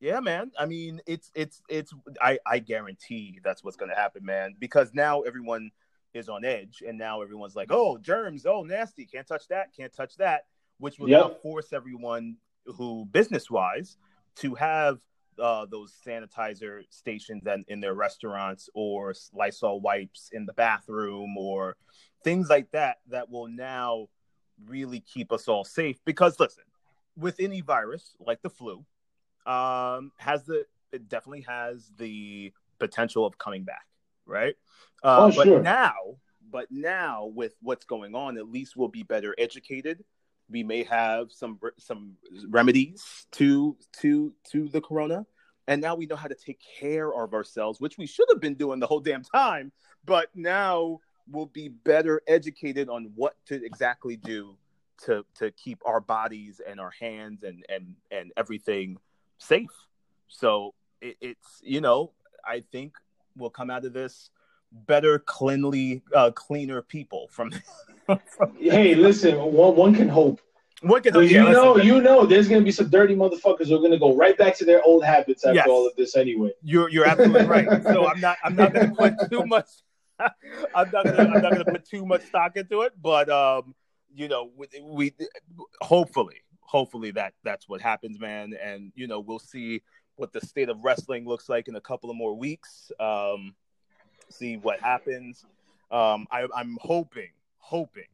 Yeah, man. I mean, it's it's it's. I I guarantee that's what's gonna happen, man. Because now everyone is on edge, and now everyone's like, "Oh, germs! Oh, nasty! Can't touch that! Can't touch that!" Which will now Yep. force everyone who business wise to have uh, those sanitizer stations and in their restaurants or Lysol wipes in the bathroom or things like that. That will now really keep us all safe. Because listen, with any virus like the flu um, has the it definitely has the potential of coming back, right? Uh, Oh, but sure. now, but now with what's going on, at least we'll be better educated. We may have some some remedies to to to the corona, and now we know how to take care of ourselves, which we should have been doing the whole damn time. But now we'll be better educated on what to exactly do to to keep our bodies and our hands and and and everything safe. So it, it's you know I think we'll come out of this better, cleanly, uh, cleaner people from. Hey, listen, one, one can hope. what can But yeah, you know, listen, you know, there's gonna be some dirty motherfuckers who are gonna go right back to their old habits after Yes. all of this anyway. you're you're absolutely right. So I'm not I'm not going to put too much. I'm not gonna I'm not gonna put too much stock into it, but um, you know, we, we hopefully hopefully that that's what happens, man, and you know we'll see what the state of wrestling looks like in a couple of more weeks. Um, see what happens. Um, I, I'm hoping, hoping,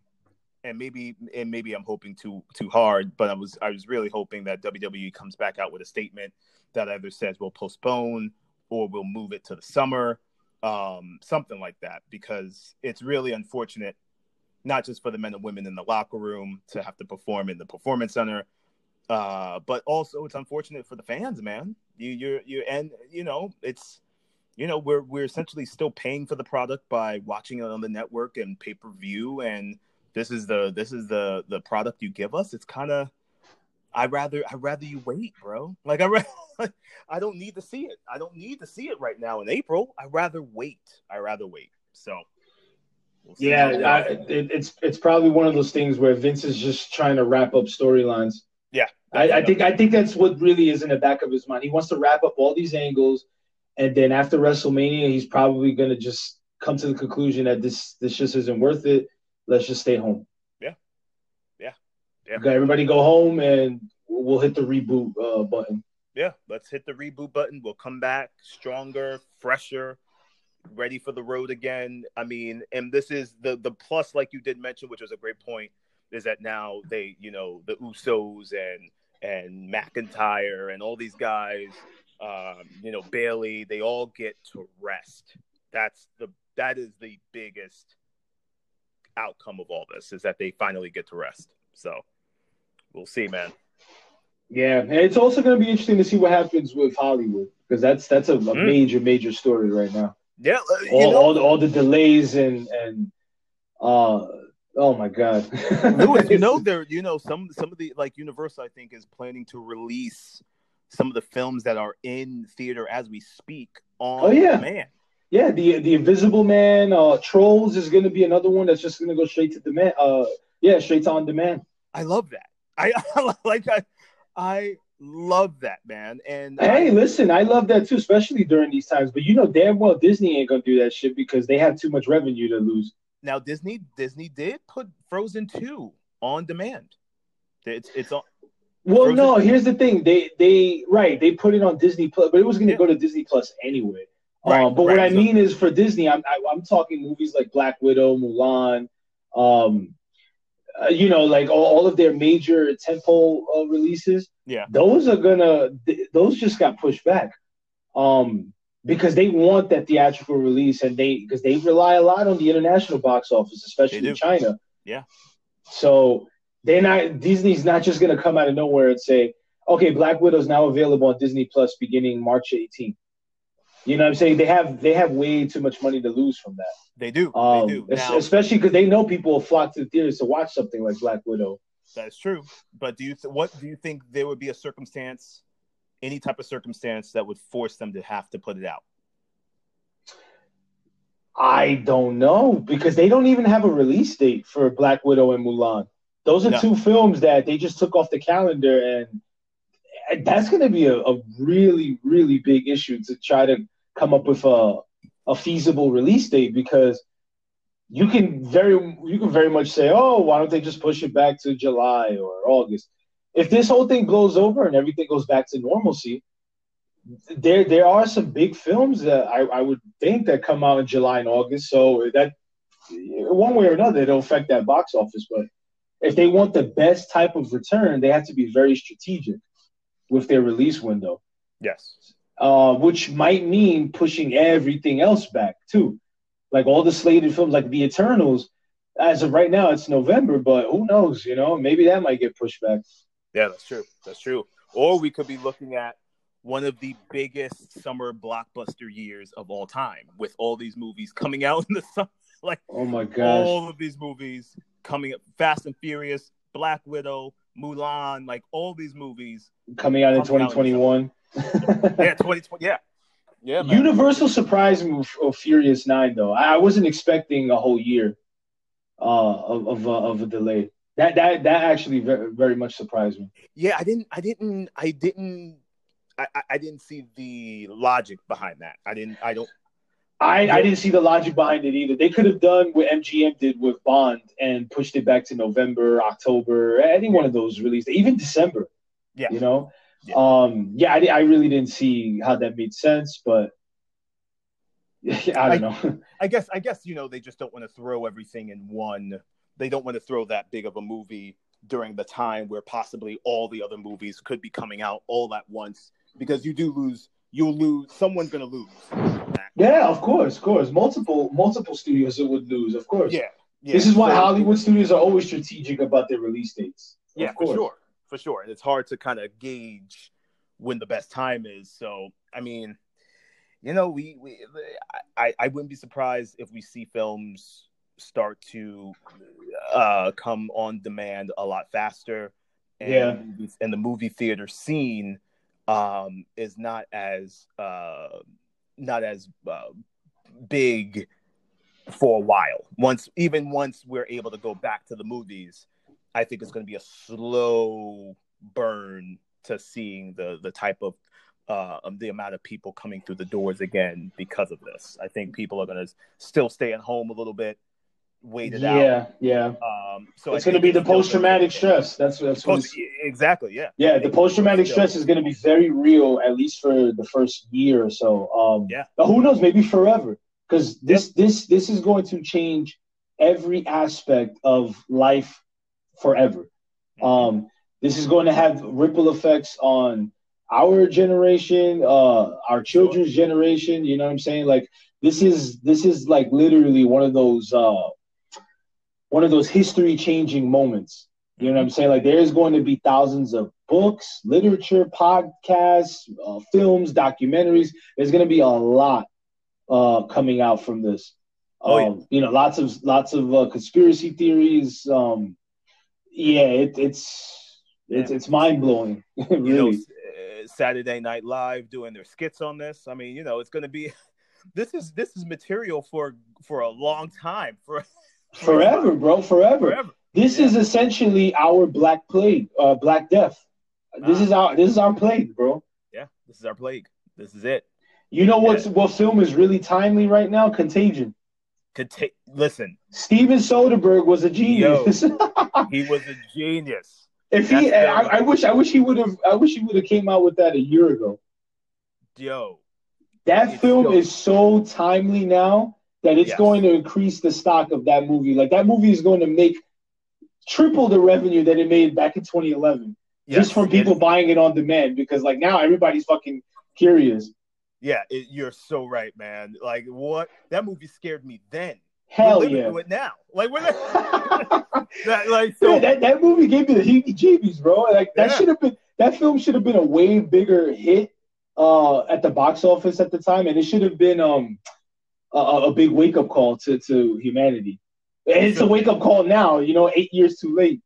and maybe and maybe I'm hoping too too hard, but I was I was really hoping that WWE comes back out with a statement that either says we'll postpone or we'll move it to the summer, um, something like that, because it's really unfortunate, not just for the men and women in the locker room to have to perform in the performance center, uh, but also it's unfortunate for the fans, man. You you're you and you know it's you know we're we're essentially still paying for the product by watching it on the network and pay per view, and this is the this is the the product you give us. It's kind of I rather I rather you wait, bro. Like I ra- I don't need to see it. I don't need to see it right now in April. I rather wait. I rather wait. So we'll Yeah, I, it, it's it's probably one of those things where Vince is just trying to wrap up storylines. yeah. I, I think I think that's what really is in the back of his mind. He wants to wrap up all these angles, and then after WrestleMania, he's probably going to just come to the conclusion that this this just isn't worth it. Let's just stay home. Yeah. Yeah. Yeah. Okay, everybody go home, and we'll hit the reboot uh, button. yeah, let's hit the reboot button. We'll come back stronger, fresher, ready for the road again. I mean, and this is the the plus, like you did mention, which was a great point, is that now they, you know, the Usos and and McIntyre and all these guys, um, you know, Bayley, they all get to rest. That's the that is the biggest outcome of all this is that they finally get to rest. So we'll see, man. Yeah, and it's also going to be interesting to see what happens with Hollywood because that's that's a, a Mm. major major story right now. Yeah, uh, all, know, all, the, all the delays and and uh Oh my god, Lewis, you know there, you know some some of the like Universal, I think, is planning to release some of the films that are in theater as we speak on Oh, yeah. demand. Yeah, the the Invisible Man, uh, Trolls is going to be another one that's just going to go straight to demand. Uh, yeah, straight to on demand. I love that. I like I I love that man. And Hey, I- listen, I love that too, especially during these times. But you know damn well Disney ain't gonna do that shit because they have too much revenue to lose. now Disney Disney did put Frozen two on demand. It's it's on. Well, no, here's the thing. They they right, they put it on Disney Plus, but it was gonna Yeah. go to Disney Plus anyway. Right, um, but what I so- mean is for Disney, I'm I, I'm talking movies like Black Widow, Mulan, um, uh, you know, like all, all of their major tentpole uh, releases. Yeah. those are gonna th- those just got pushed back, um, because they want that theatrical release, and they because they rely a lot on the international box office, especially in. China. Yeah. So they're not Disney's not just gonna come out of nowhere and say, okay, Black Widow is now available on Disney Plus beginning March 18th. You know what I'm saying? They have they have way too much money to lose from that. They do. Um, they do. Now, especially because they know people will flock to the theaters to watch something like Black Widow. That's true. But do you th- what do you think there would be a circumstance, any type of circumstance that would force them to have to put it out? I don't know because they don't even have a release date for Black Widow and Mulan. Those are No. two films that they just took off the calendar, and that's going to be a, a really, really big issue to try to come up with a a feasible release date because you can very you can very much say, oh, why don't they just push it back to July or August? If this whole thing blows over and everything goes back to normalcy, there there are some big films that I, I would think that come out in July and August. So that one way or another, it'll affect that box office. But if they want the best type of return, they have to be very strategic with their release window, Yes. uh, which might mean pushing everything else back too, like all the slated films, like The Eternals. As of right now, it's November, but who knows? You know, maybe that might get pushed back. Yeah, that's true. That's true. Or we could be looking at one of the biggest summer blockbuster years of all time, with all these movies coming out in the summer. Like Oh my gosh! all of these movies coming up, Fast and Furious, Black Widow, Mulan, like all these movies. Coming out in Coming out in 2021. Yeah, twenty twenty. Yeah, yeah. Man. Universal surprised me with, Furious Nine, though. I wasn't expecting a whole year uh, of of, uh, of a delay. That that that actually very, very much surprised me. Yeah, I didn't. I didn't. I didn't. I, I- I didn't see the logic behind that. I didn't. I don't. I, I didn't see the logic behind it either. They could have done what MGM did with Bond and pushed it back to November, October, any one of those released, even December. Yeah. You know, Yeah. um, yeah, I, I really didn't see how that made sense, but I don't know. I guess. I guess you know they just don't want to throw everything in one. They don't want to throw that big of a movie during the time where possibly all the other movies could be coming out all at once because you do lose. You'll lose. Someone's gonna lose. yeah, of course, of course. Multiple multiple studios would lose, of course. Yeah. yeah. This is why So- Hollywood studios are always strategic about their release dates. Yeah, for sure, for sure. And it's hard to kind of gauge when the best time is. So, I mean, you know, we, we I, I wouldn't be surprised if we see films start to uh, come on demand a lot faster. And Yeah. and the movie theater scene um, is not as uh, not as uh, big for a while. Once, even once we're able to go back to the movies, I think it's going to be a slow burn to seeing the the type of uh, the amount of people coming through the doors again because of this. I think people are going to still stay at home a little bit, wait it out. Yeah, yeah. Um, so it's going to be the post traumatic stress. That's that's Post- exactly, yeah. yeah. The post traumatic stress is going to be very real, at least for the first year or so. Um, Yeah. But who knows? Maybe forever, because this this this is going to change every aspect of life forever. Um, this is going to have ripple effects on our generation, uh, our children's generation. You know what I'm saying? Like this is this is like literally one of those uh, one of those history changing moments. You know what I'm saying? Like there's going to be thousands of books, literature, podcasts, uh, films, documentaries. There's going to be a lot uh, coming out from this. Oh, um, yeah. You know, lots of lots of uh, conspiracy theories. Um, yeah, it, it's it's it's mind blowing. really. You know, uh, Saturday Night Live doing their skits on this. I mean, you know, it's going to be this is this is material for for a long time for forever, bro, forever. forever. This yeah. is essentially our Black Plague, uh, Black Death. This ah. is our this is our plague, bro. Yeah, this is our plague. This is it. You know what's yeah. what film is really timely right now? Contagion. Conta- Listen, Steven Soderbergh was a genius. Yo, he was a genius. If That's he, I, I, wish, I wish he would have, I wish he would have came out with that a year ago. Yo, that film is so timely now that it's yes. going to increase the stock of that movie. Like that movie is going to make triple the revenue that it made back in 2011, yes. just from people buying it on demand. Because like now everybody's fucking curious. Yeah, it, you're so right, man. Like what that movie scared me then. Hell we're yeah! it now, like we're that, like so. Yeah, that, that movie gave me the heebie-jeebies, bro. Like that yeah. should have been that film should have been a way bigger hit uh, at the box office at the time, and it should have been um a, a big wake up call to to humanity. And it's a wake up call now. You know, eight years too late.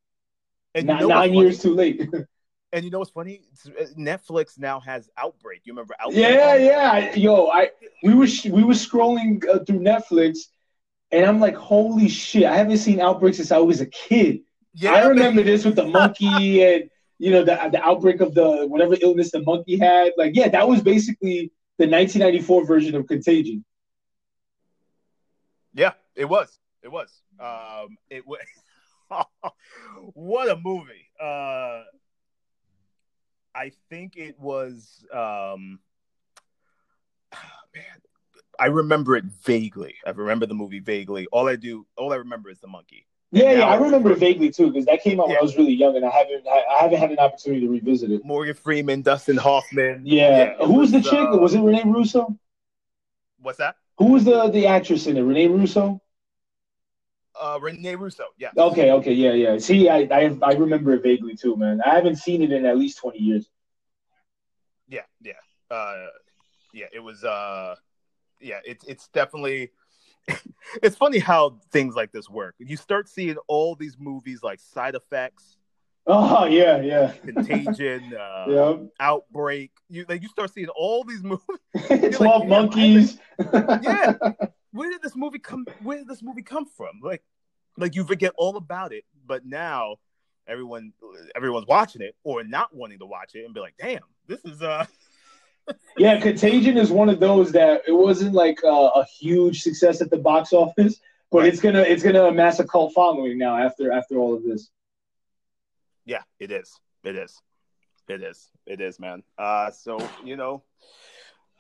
And Not, nine years too late. And you know what's funny? Uh, Netflix now has Outbreak. You remember Outbreak? Yeah, yeah. Yo, I we were we were scrolling uh, through Netflix, and I'm like, holy shit! I haven't seen Outbreak since I was a kid. Yeah, I remember this with the monkey and you know the the outbreak of the whatever illness the monkey had. Like, yeah, that was basically the 1994 version of Contagion. Yeah, it was. It was. Um, it was. what a movie. Uh, I think it was um man, I remember it vaguely. I remember the movie vaguely. All I do, all I remember is the monkey. Yeah, yeah, I remember it vaguely too because that came out yeah. when I was really young, and I haven't, I, I, haven't had an opportunity to revisit it. Morgan Freeman, Dustin Hoffman. Yeah, yeah who was, was the chick? Uh, was it Renee Russo? What's that? Who was the the actress in it? Renee Russo. Uh, Renee Russo. Yeah. Okay. Okay. Yeah. Yeah. See, I, I I remember it vaguely too, man. I haven't seen it in at least twenty years. Yeah. Yeah. Uh, yeah. It was. Uh, yeah. It's it's definitely. it's funny how things like this work. You start seeing all these movies like Side Effects. Oh yeah, yeah. Contagion, uh, yeah. Outbreak. You like you start seeing all these movies. Twelve like, Monkeys. yeah, where did this movie come? Where did this movie come from? Like, like you forget all about it, but now everyone everyone's watching it or not wanting to watch it and be like, damn, this is uh. yeah, Contagion is one of those that it wasn't like a, a huge success at the box office, but right. it's gonna it's gonna amass a cult following now after after all of this. Yeah, it is. It is. It is. It is, man. Uh, so you know,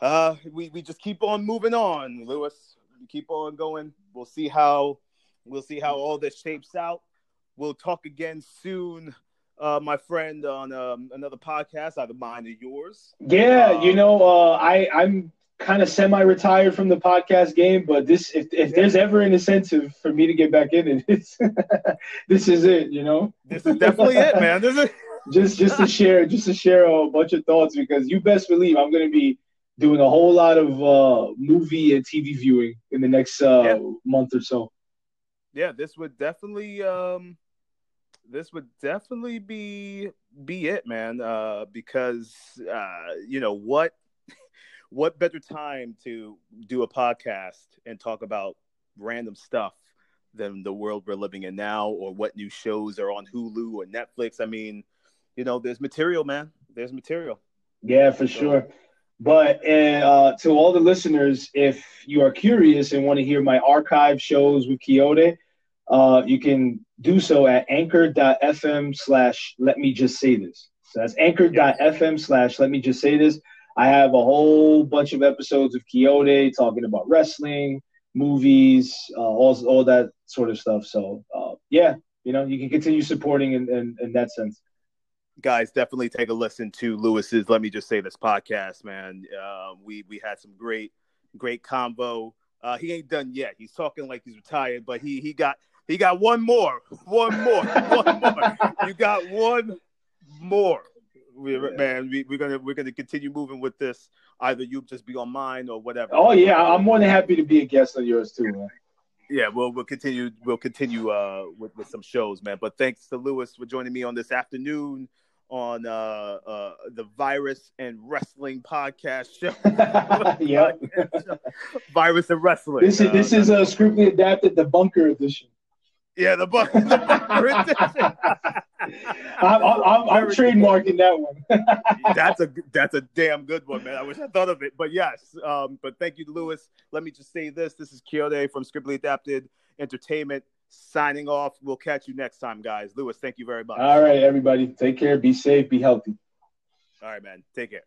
uh, we we just keep on moving on, Lewis keep on going. We'll see how we'll see how all this shapes out. We'll talk again soon, uh, my friend, on um, another podcast, either mine or yours. Yeah, um, you know, uh, I I'm kind of semi-retired from the podcast game, but this if if there's ever an incentive for me to get back in it, it's, this is it. You know, this is definitely it, man. This is just just to share just to share a bunch of thoughts because you best believe I'm going to be doing a whole lot of uh, movie and TV viewing in the next uh, yeah. month or so. Yeah, this would definitely um, this would definitely be be it, man. Uh, because uh, you know what what better time to do a podcast and talk about random stuff than the world we're living in now, or what new shows are on Hulu or Netflix. I mean, you know, there's material, man. There's material. Yeah, for so, sure. But uh, to all the listeners, if you are curious and want to hear my archive shows with Quixote, uh, you can do so at anchor.fm slash let me just say this. So that's anchor.fm slash let me just say this. I have a whole bunch of episodes of Quixote talking about wrestling, movies, uh, all, all that sort of stuff. So, uh, yeah, you know, you can continue supporting in, in, in that sense guys, definitely take a listen to Lewis's. Let me just say this podcast, man. Uh, we we had some great great combo. Uh, he ain't done yet. He's talking like he's retired, but he he got he got one more, one more, one more. You got one more. We, man, we, we're gonna we're gonna continue moving with this. Either you just be on mine or whatever. Oh yeah, I'm more than happy to be a guest on yours too, man. yeah, we'll we'll continue we'll continue uh with, with some shows, man. But thanks to Lewis for joining me on this afternoon on uh, uh, the Virus and Wrestling podcast show. yeah, Virus and Wrestling. This is uh, this is a scriptly adapted the bunker edition. Yeah, the, bu- the. I'm, I'm, I'm trademarking that one. that's a that's a damn good one, man. I wish I thought of it, but yes. Um, but thank you, Lewis. Let me just say this: this is Kyode from Scriptly Adapted Entertainment signing off. We'll catch you next time, guys. Lewis, thank you very much. All right, everybody. Take care. Be safe. Be healthy. All right, man. Take care.